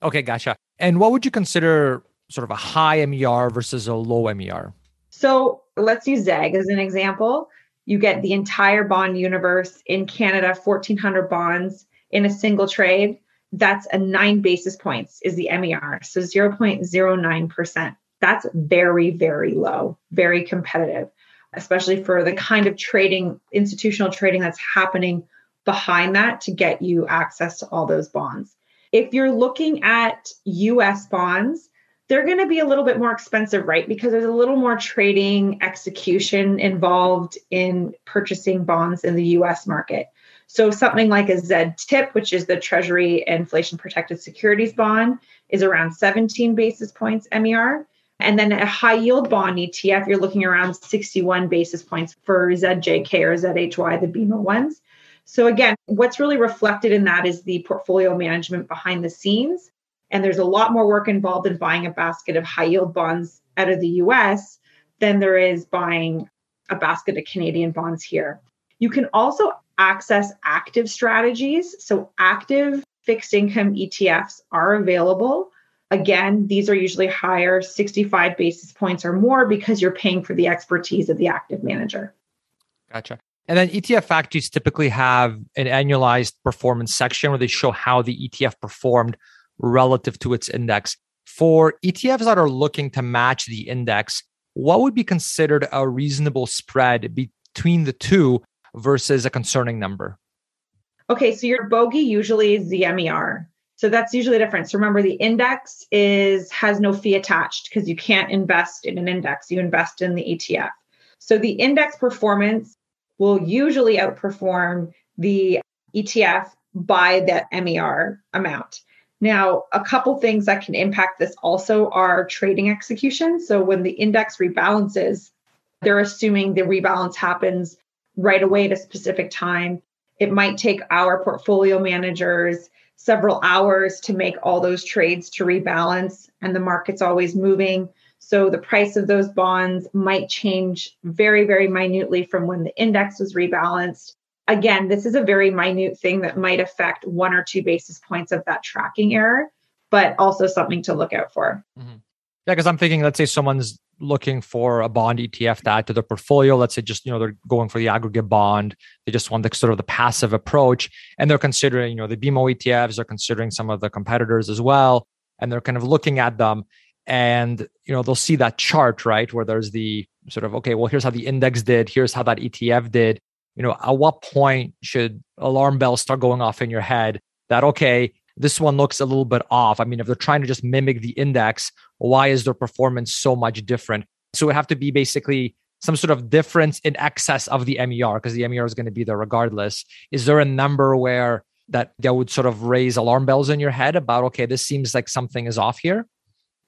[SPEAKER 1] Okay, gotcha. And what would you consider sort of a high MER versus a low MER?
[SPEAKER 3] So let's use ZAG as an example you get the entire bond universe in Canada, 1,400 bonds in a single trade. That's a nine basis points is the MER. So 0.09%. That's very, very low, very competitive. Especially for the kind of trading, institutional trading that's happening behind that to get you access to all those bonds. If you're looking at US bonds, they're going to be a little bit more expensive, right? Because there's a little more trading execution involved in purchasing bonds in the US market. So something like a ZTIP, which is the Treasury Inflation Protected Securities Bond, is around 17 basis points MER. And then a high yield bond ETF, you're looking around 61 basis points for ZJK or ZHY, the BMO ones. So again, what's really reflected in that is the portfolio management behind the scenes. And there's a lot more work involved in buying a basket of high yield bonds out of the US than there is buying a basket of Canadian bonds here. You can also access active strategies. So, active fixed income ETFs are available. Again, these are usually higher, 65 basis points or more, because you're paying for the expertise of the active manager.
[SPEAKER 1] Gotcha. And then ETF factories typically have an annualized performance section where they show how the ETF performed relative to its index. For ETFs that are looking to match the index, what would be considered a reasonable spread between the two versus a concerning number?
[SPEAKER 3] Okay, so your bogey usually is the MER. So that's usually the difference. Remember, the index is has no fee attached because you can't invest in an index. You invest in the ETF. So the index performance will usually outperform the ETF by that MER amount. Now, a couple things that can impact this also are trading execution. So when the index rebalances, they're assuming the rebalance happens right away at a specific time. It might take our portfolio managers several hours to make all those trades to rebalance, and the market's always moving. So the price of those bonds might change very, very minutely from when the index was rebalanced. Again, this is a very minute thing that might affect one or two basis points of that tracking error, but also something to look out for.
[SPEAKER 1] Mm-hmm. Yeah, because I'm thinking, let's say someone's looking for a bond ETF to add to their portfolio. Let's say just, you know, they're going for the aggregate bond. They just want the sort of the passive approach. And they're considering, you know, the BMO ETFs, they're considering some of the competitors as well. And they're kind of looking at them and, you know, they'll see that chart, right? Where there's the sort of, okay, well, here's how the index did, here's how that ETF did. You know, at what point should alarm bells start going off in your head that, okay, this one looks a little bit off. I mean, if they're trying to just mimic the index, why is their performance so much different? So it would have to be basically some sort of difference in excess of the MER because the MER is going to be there regardless. Is there a number where that that would sort of raise alarm bells in your head about okay, this seems like something is off here?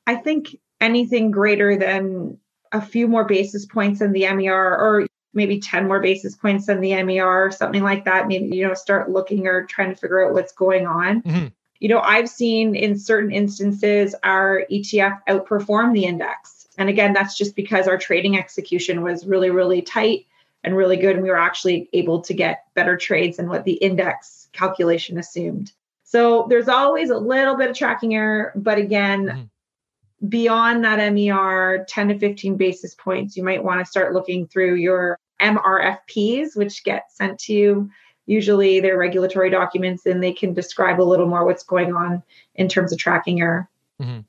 [SPEAKER 3] I think anything greater than a few more basis points in the MER or maybe 10 more basis points than the MER, or something like that. Maybe, you know, start looking or trying to figure out what's going on. Mm-hmm. You know, I've seen in certain instances our ETF outperform the index. And again, that's just because our trading execution was really, really tight and really good. And we were actually able to get better trades than what the index calculation assumed. So there's always a little bit of tracking error. But again, mm-hmm. beyond that MER, 10 to 15 basis points, you might want to start looking through your MRFPs, which get sent to you. Usually they're regulatory documents and they can describe a little more what's going on in terms of tracking error.
[SPEAKER 1] Mm-hmm.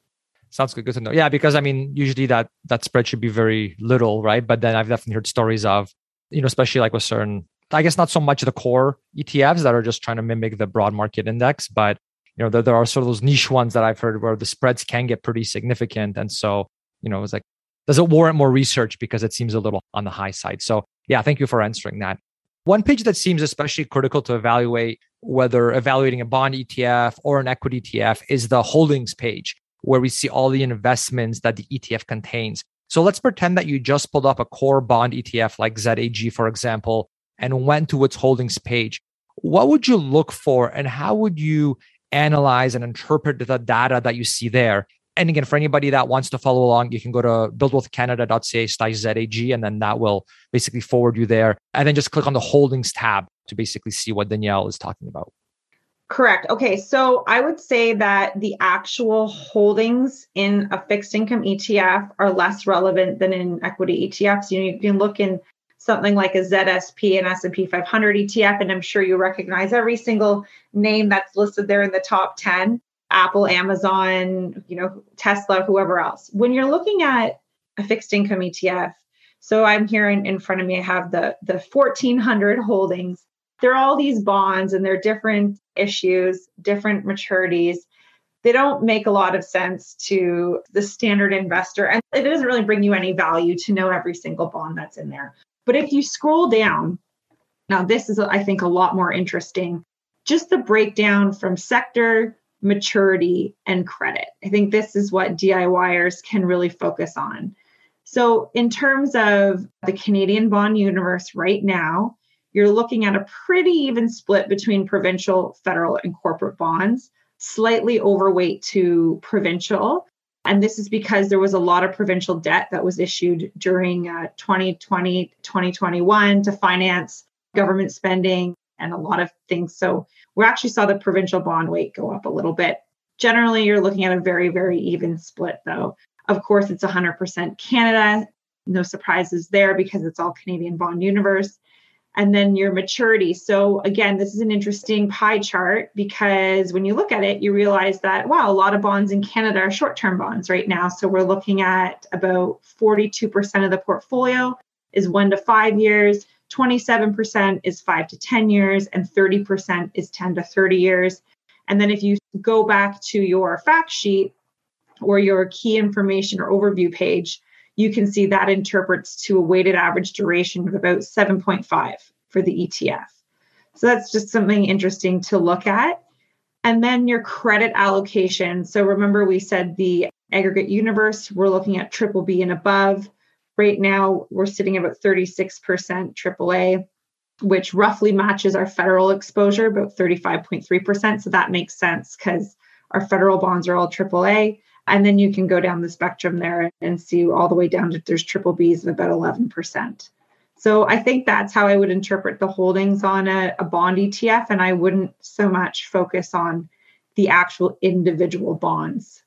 [SPEAKER 1] Sounds good. Good to know. Yeah, because I mean, usually that that spread should be very little, right? But then I've definitely heard stories of, you know, especially like with certain, I guess not so much the core ETFs that are just trying to mimic the broad market index, but you know, there, there are sort of those niche ones that I've heard where the spreads can get pretty significant. And so, you know, it's like, does it warrant more research because it seems a little on the high side? So yeah, thank you for answering that. One page that seems especially critical to evaluate whether evaluating a bond ETF or an equity ETF is the holdings page, where we see all the investments that the ETF contains. So let's pretend that you just pulled up a core bond ETF like ZAG, for example, and went to its holdings page. What would you look for and how would you analyze and interpret the data that you see there and again, for anybody that wants to follow along, you can go to buildwealthcanada.ca slash ZAG, and then that will basically forward you there. And then just click on the holdings tab to basically see what Danielle is talking about.
[SPEAKER 3] Correct. Okay. So I would say that the actual holdings in a fixed income ETF are less relevant than in equity ETFs. You, know, you can look in something like a ZSP and S&P 500 ETF, and I'm sure you recognize every single name that's listed there in the top 10. Apple, Amazon, you know, Tesla, whoever else. When you're looking at a fixed income ETF, So I'm here in, in front of me, I have the, the 1400 holdings. There are all these bonds and they're different issues, different maturities. They don't make a lot of sense to the standard investor, and it doesn't really bring you any value to know every single bond that's in there. But if you scroll down, now this is, I think, a lot more interesting. Just the breakdown from sector, maturity, and credit. I think this is what DIYers can really focus on. So, in terms of the Canadian bond universe right now, you're looking at a pretty even split between provincial, federal, and corporate bonds, slightly overweight to provincial. And this is because there was a lot of provincial debt that was issued during uh, 2020, 2021 to finance government spending and a lot of things. So we actually saw the provincial bond weight go up a little bit. Generally, you're looking at a very, very even split, though. Of course, it's 100% Canada. No surprises there because it's all Canadian bond universe. And then your maturity. So, again, this is an interesting pie chart because when you look at it, you realize that, wow, a lot of bonds in Canada are short term bonds right now. So, we're looking at about 42% of the portfolio is one to five years, 27% is five to 10 years, and 30% is 10 to 30 years. And then if you go back to your fact sheet, or your key information or overview page, you can see that interprets to a weighted average duration of about 7.5 for the ETF. So that's just something interesting to look at. And then your credit allocation. So remember, we said the aggregate universe, we're looking at triple B and above. Right now, we're sitting about 36% AAA, which roughly matches our federal exposure, about 35.3%. So that makes sense because our federal bonds are all AAA. And then you can go down the spectrum there and see all the way down to there's triple Bs of about 11%. So I think that's how I would interpret the holdings on a, a bond ETF. And I wouldn't so much focus on the actual individual bonds.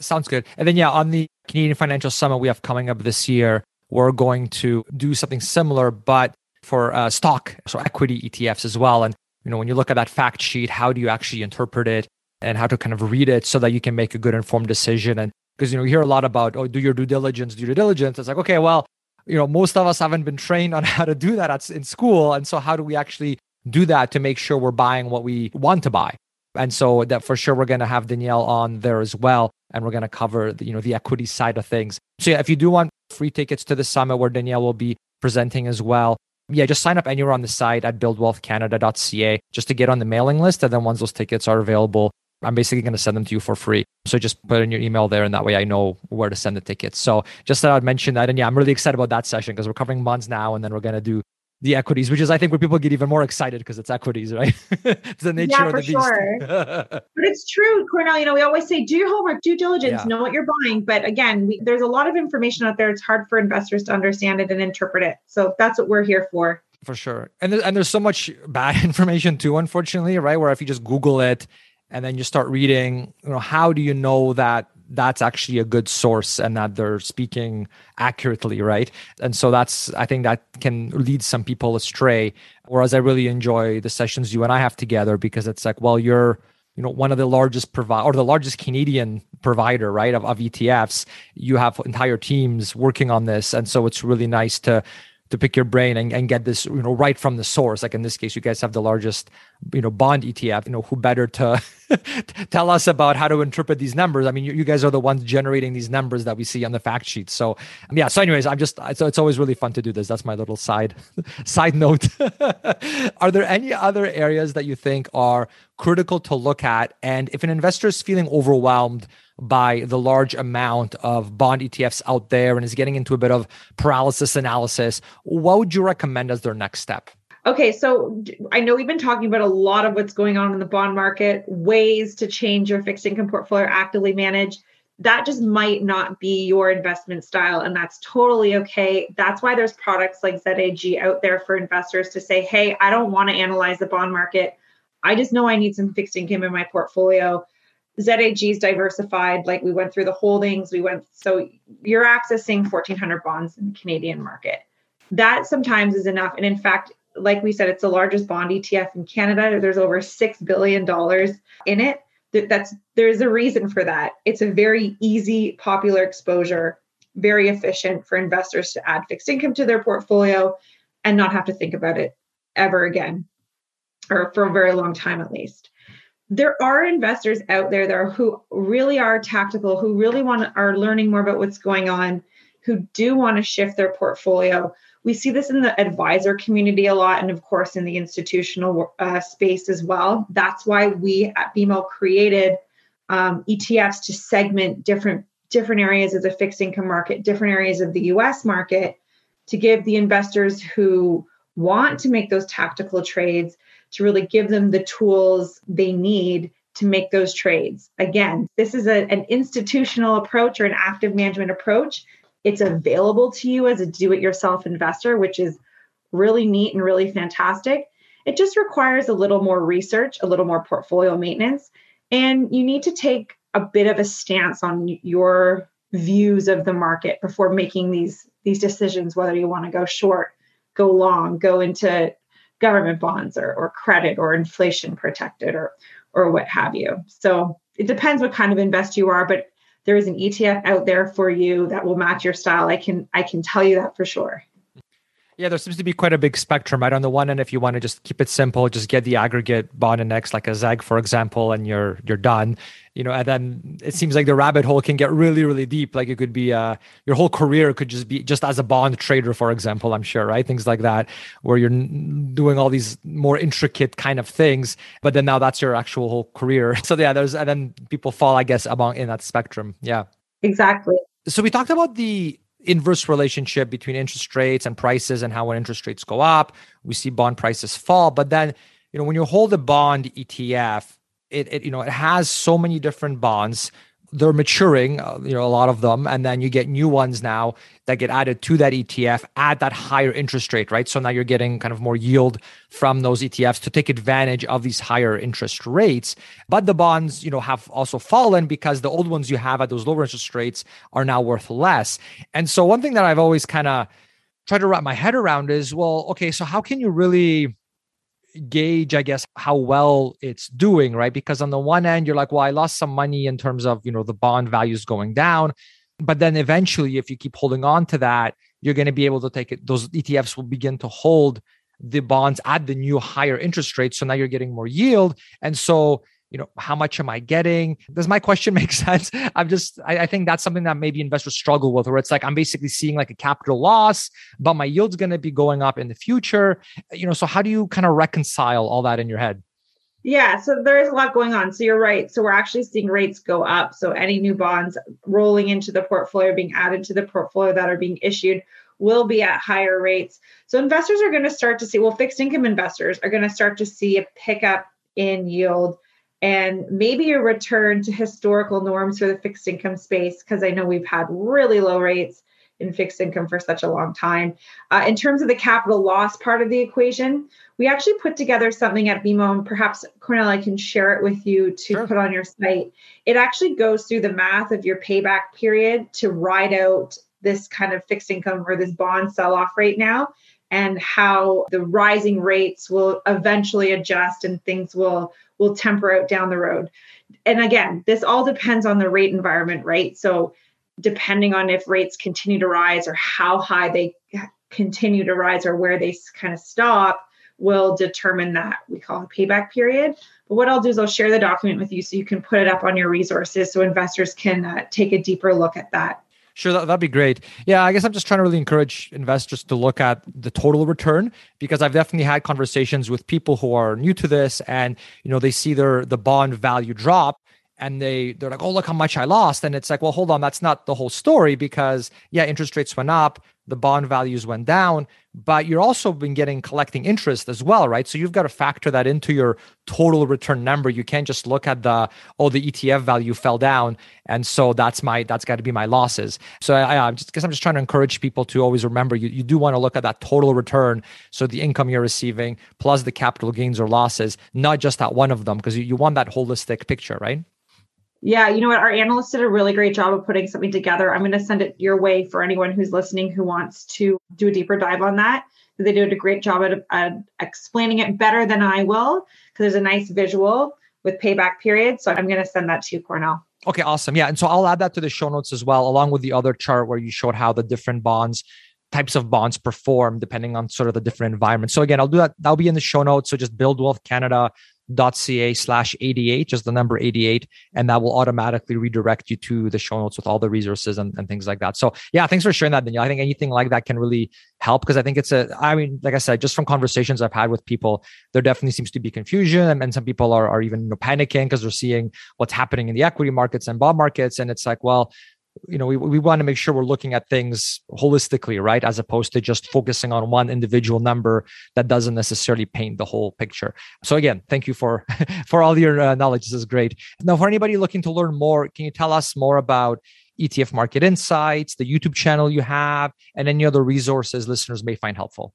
[SPEAKER 1] Sounds good. And then, yeah, on the Canadian Financial Summit we have coming up this year, we're going to do something similar, but for uh, stock, so equity ETFs as well. And you know, when you look at that fact sheet, how do you actually interpret it? and how to kind of read it so that you can make a good informed decision. And because you know, you hear a lot about oh, do your due diligence, do due diligence. It's like, okay, well, you know, most of us haven't been trained on how to do that at, in school. And so how do we actually do that to make sure we're buying what we want to buy? And so that for sure we're going to have Danielle on there as well. And we're going to cover the, you know, the equity side of things. So yeah, if you do want free tickets to the summit where Danielle will be presenting as well, yeah, just sign up anywhere on the site at buildwealthcanada.ca just to get on the mailing list. And then once those tickets are available, I'm basically going to send them to you for free. So just put in your email there, and that way I know where to send the tickets. So just thought I'd mention that. And yeah, I'm really excited about that session because we're covering bonds now, and then we're going to do the equities, which is I think where people get even more excited because it's equities, right? it's the nature
[SPEAKER 3] yeah,
[SPEAKER 1] of
[SPEAKER 3] the
[SPEAKER 1] beast.
[SPEAKER 3] Sure. but it's true, Kornel. You know, we always say do your homework, due diligence, yeah. know what you're buying. But again, we, there's a lot of information out there. It's hard for investors to understand it and interpret it. So that's what we're here for.
[SPEAKER 1] For sure, and there, and there's so much bad information too, unfortunately, right? Where if you just Google it and then you start reading you know how do you know that that's actually a good source and that they're speaking accurately right? And so that's i think that can lead some people astray. Whereas i really enjoy the sessions you and i have together because it's like well you're you know one of the largest provide or the largest canadian provider right of, of etfs you have entire teams working on this. And so it's really nice to to pick your brain and, and get this you know right from the source. Like in this case you guys have the largest you know bond etf you know who better to tell us about how to interpret these numbers? I mean you, you, guys are the ones generating these numbers that we see on the fact sheet. So yeah so anyways i'm just so it's always really fun to do this. That's my little side side note. Are there any other areas that you think are critical to look at? And if an investor is feeling overwhelmed by the large amount of bond ETFs out there and is getting into a bit of paralysis analysis, what would you recommend as their next step?
[SPEAKER 3] Okay, so I know we've been talking about a lot of what's going on in the bond market, ways to change your fixed income portfolio, actively manage. That just might not be your investment style, and that's totally okay. That's why there's products like ZAG out there for investors to say, hey, I don't want to analyze the bond market. I just know I need some fixed income in my portfolio. ZAG is diversified. Like we went through the holdings, we went, so you're accessing 1,400 bonds in the Canadian market. That sometimes is enough. And in fact, like we said, it's the largest bond ETF in Canada. There's over $6 billion in it. That's there's a reason for that. It's a very easy, popular exposure. very efficient for investors to add fixed income to their portfolio and not have to think about it ever again, or for a very long time at least. There are investors out there that who really are tactical, who really want are learning more about what's going on, who do want to shift their portfolio. We see this in the advisor community a lot, and of course in the institutional uh, space as well. That's why we at BMO created um, ETFs to segment different different areas of the fixed income market, different areas of the US market to give the investors who want to make those tactical trades to really give them the tools they need to make those trades. Again, this is a, an institutional approach or an active management approach. It's available to you as a do it yourself investor, which is really neat and really fantastic. It just requires a little more research, a little more portfolio maintenance, and you need to take a bit of a stance on your views of the market before making these these decisions whether you want to go short go long go into government bonds or, or credit or inflation protected or or what have you. So it depends what kind of invest you are but there is an etf out there for you that will match your style. I can i can tell you that for sure
[SPEAKER 1] yeah, there seems to be quite a big spectrum, right? On the one end, if you want to just keep it simple, just get the aggregate bond index like a ZAG, for example, and you're you're done. You know, and then it seems like the rabbit hole can get really, really deep. Like it could be uh, your whole career could just be just as a bond trader, for example. I'm sure, right? Things like that, where you're doing all these more intricate kind of things, but then now that's your actual whole career. So yeah, there's and then people fall, I guess, among in that spectrum. Yeah,
[SPEAKER 3] exactly.
[SPEAKER 1] So we talked about the inverse relationship between interest rates and prices and how when interest rates go up we see bond prices fall. But then you know when you hold a bond etf it, it you know it has so many different bonds they're maturing, uh, you know, a lot of them, and then you get new ones now that get added to that ETF at that higher interest rate, right? So now you're getting kind of more yield from those ETFs to take advantage of these higher interest rates. But the bonds, you know, have also fallen because the old ones you have at those lower interest rates are now worth less. And so one thing that I've always kind of tried to wrap my head around is, well, okay, so how can you really gauge i guess how well it's doing right? Because on the one end you're like well i lost some money in terms of you know the bond values going down. But then eventually if you keep holding on to that you're going to be able to take it those etfs will begin to hold the bonds at the new higher interest rate. So now you're getting more yield. And so you know how much am i getting does my question make sense i'm just I, I, think that's something that maybe investors struggle with where it's like i'm basically seeing like a capital loss but my yield's going to be going up in the future you know so how do you kind of reconcile all that in your head
[SPEAKER 3] yeah, so there is a lot going on. So you're right. So we're actually seeing rates go up. So any new bonds rolling into the portfolio, being added to the portfolio that are being issued, will be at higher rates. So investors are going to start to see, well, fixed income investors are going to start to see a pickup in yield and maybe a return to historical norms for the fixed income space because I know we've had really low rates in fixed income for such a long time. Uh, in terms of the capital loss part of the equation, we actually put together something at BMO, and perhaps Kornel, I can share it with you to sure. put on your site. It actually goes through the math of your payback period to ride out this kind of fixed income or this bond sell off right now and how the rising rates will eventually adjust and things will will temper out down the road. And again, this all depends on the rate environment, right? So depending on if rates continue to rise or how high they continue to rise or where they kind of stop will determine that we call a payback period. But what I'll do is I'll share the document with you so you can put it up on your resources so investors can uh, take a deeper look at that.
[SPEAKER 1] Sure, that, that'd be great. Yeah, I guess I'm just trying to really encourage investors to look at the total return because I've definitely had conversations with people who are new to this and you know they see their the bond value drop and they they're like, "Oh, look how much I lost." And it's like, "Well, hold on, that's not the whole story because yeah, interest rates went up, the bond values went down, but you're also been getting collecting interest as well, right? So you've got to factor that into your total return number. You can't just look at the oh the ETF value fell down, and so that's my that's got to be my losses. So I, I just because I'm just trying to encourage people to always remember you you do want to look at that total return, so the income you're receiving plus the capital gains or losses, not just that one of them, because you, you want that holistic picture, right?
[SPEAKER 3] Yeah, you know what? Our analysts did a really great job of putting something together. I'm going to send it your way for anyone who's listening who wants to do a deeper dive on that. They did a great job at, at explaining it better than I will because there's a nice visual with payback period. So I'm going to send that to you, Kornel.
[SPEAKER 1] Okay, awesome. Yeah. And so I'll add that to the show notes as well, along with the other chart where you showed how the different bonds types of bonds perform depending on sort of the different environments. So again, I'll do that. That'll be in the show notes. So just buildwealthcanada.ca slash 88, just the number 88, and that will automatically redirect you to the show notes with all the resources and, and things like that. So yeah, thanks for sharing that, Danielle. I think anything like that can really help because I think it's a, I mean, like I said, just from conversations I've had with people, there definitely seems to be confusion and, and some people are, are even you know, panicking because they're seeing what's happening in the equity markets and bond markets. And it's like, well, you know we, we want to make sure we're looking at things holistically right as opposed to just focusing on one individual number that doesn't necessarily paint the whole picture so again thank you for for all your uh, knowledge this is great now for anybody looking to learn more can you tell us more about etf market insights the youtube channel you have and any other resources listeners may find helpful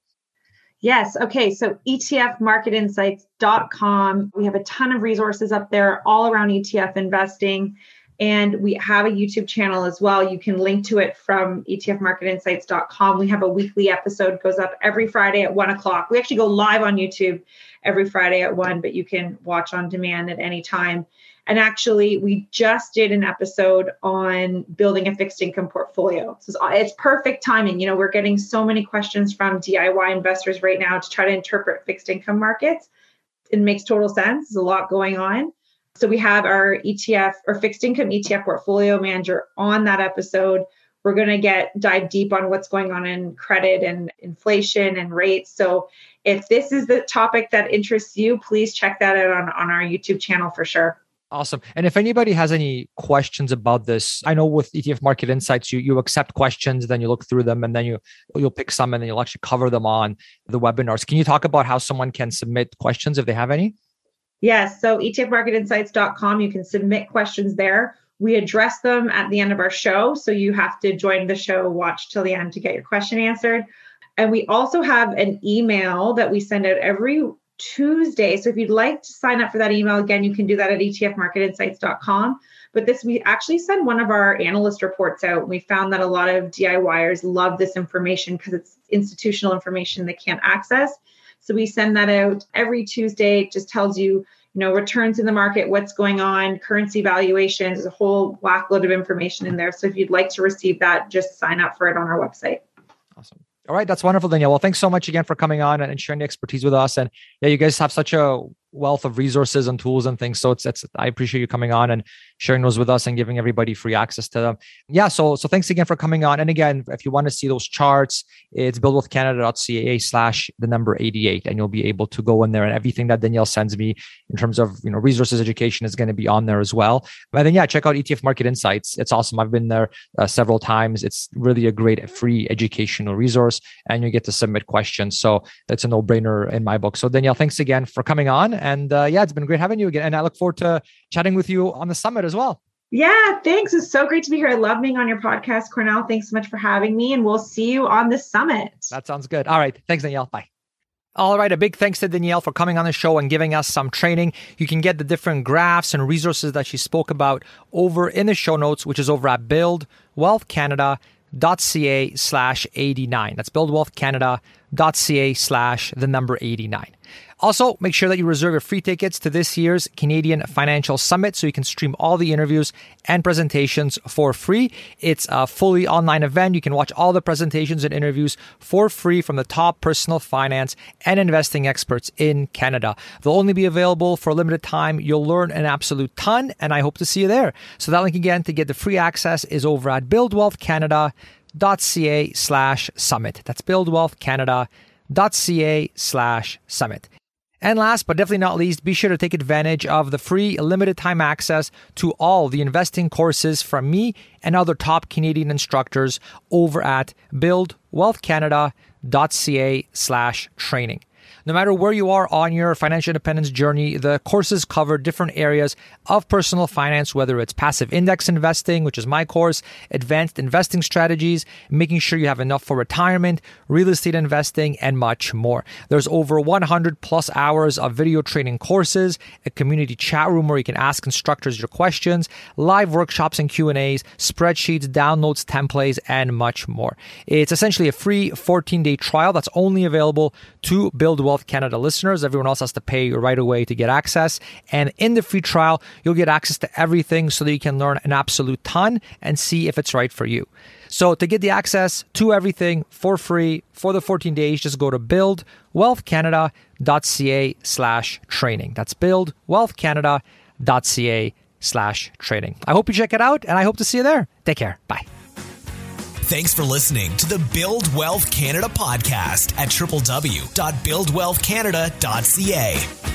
[SPEAKER 3] Yes. Okay. So etfmarketinsights.com. We have a ton of resources up there all around ETF investing. And we have a YouTube channel as well. You can link to it from etfmarketinsights.com. We have a weekly episode goes up every Friday at one o'clock. We actually go live on YouTube every Friday at one, but you can watch on demand at any time. And actually, we just did an episode on building a fixed income portfolio. So it's perfect timing. You know, we're getting so many questions from DIY investors right now to try to interpret fixed income markets. It makes total sense. There's a lot going on. So we have our ETF or fixed income ETF portfolio manager on that episode. We're going to get dive deep on what's going on in credit and inflation and rates. So if this is the topic that interests you, please check that out on, on our YouTube channel for sure.
[SPEAKER 1] Awesome. And if anybody has any questions about this, I know with ETF Market Insights, you you accept questions, then you look through them, and then you you'll pick some, and then you'll actually cover them on the webinars. Can you talk about how someone can submit questions if they have any?
[SPEAKER 3] Yes. So etfmarketinsights.com, you can submit questions there. We address them at the end of our show. So you have to join the show, watch till the end to get your question answered. And we also have an email that we send out every Tuesday. So if you'd like to sign up for that email, again, you can do that at etfmarketinsights.com. But this, we actually send one of our analyst reports out. We found that a lot of DIYers love this information because it's institutional information they can't access. So we send that out every Tuesday. It just tells you, you know, returns in the market, what's going on, currency valuations, there's a whole whack load of information in there. So if you'd like to receive that, just sign up for it on our website.
[SPEAKER 1] Awesome. All right, that's wonderful, Danielle. Well, thanks so much again for coming on and sharing the expertise with us. And yeah, you guys have such a wealth of resources and tools and things. So it's it's I appreciate you coming on and sharing those with us and giving everybody free access to them. Yeah. So so thanks again for coming on. And again, if you want to see those charts, it's buildwealthcanada.ca slash the number 88. And you'll be able to go in there and everything that Danielle sends me in terms of you know resources education is going to be on there as well. But then yeah, check out ETF Market Insights. It's awesome. I've been there uh, several times. It's really a great free educational resource and you get to submit questions. So that's a no-brainer in my book. So Danielle, thanks again for coming on and uh, yeah, it's been great having you again. And I look forward to chatting with you on the summit as well.
[SPEAKER 3] Yeah, thanks. It's so great to be here. I love being on your podcast, Kornel. Thanks so much for having me. And we'll see you on the summit.
[SPEAKER 1] That sounds good. All right. Thanks, Danielle. Bye. All right, a big thanks to Danielle for coming on the show and giving us some training. You can get the different graphs and resources that she spoke about over in the show notes, which is over at buildwealthcanada.ca slash 89. That's buildwealthcanada.ca slash the number 89. Also, make sure that you reserve your free tickets to this year's Canadian Financial Summit so you can stream all the interviews and presentations for free. It's a fully online event. You can watch all the presentations and interviews for free from the top personal finance and investing experts in Canada. They'll only be available for a limited time. You'll learn an absolute ton, and I hope to see you there. So that link again to get the free access is over at buildwealthcanada.ca slash summit. That's buildwealthcanada.ca slash summit. And last but definitely not least, be sure to take advantage of the free limited time access to all the investing courses from me and other top Canadian instructors over at buildwealthcanada.ca slash training. No matter where you are on your financial independence journey, the courses cover different areas of personal finance, whether it's passive index investing, which is my course, advanced investing strategies, making sure you have enough for retirement, real estate investing, and much more. There's over 100 plus hours of video training courses, a community chat room where you can ask instructors your questions, live workshops and Q&As, spreadsheets, downloads, templates, and much more. It's essentially a free 14-day trial that's only available to build Build Wealth Canada listeners. Everyone else has to pay right away to get access. And in the free trial, you'll get access to everything so that you can learn an absolute ton and see if it's right for you. So to get the access to everything for free for the 14 days, just go to buildwealthcanada.ca slash training. That's buildwealthcanada.ca slash training. I hope you check it out and I hope to see you there. Take care. Bye.
[SPEAKER 2] Thanks for listening to the Build Wealth Canada podcast at www.buildwealthcanada.ca.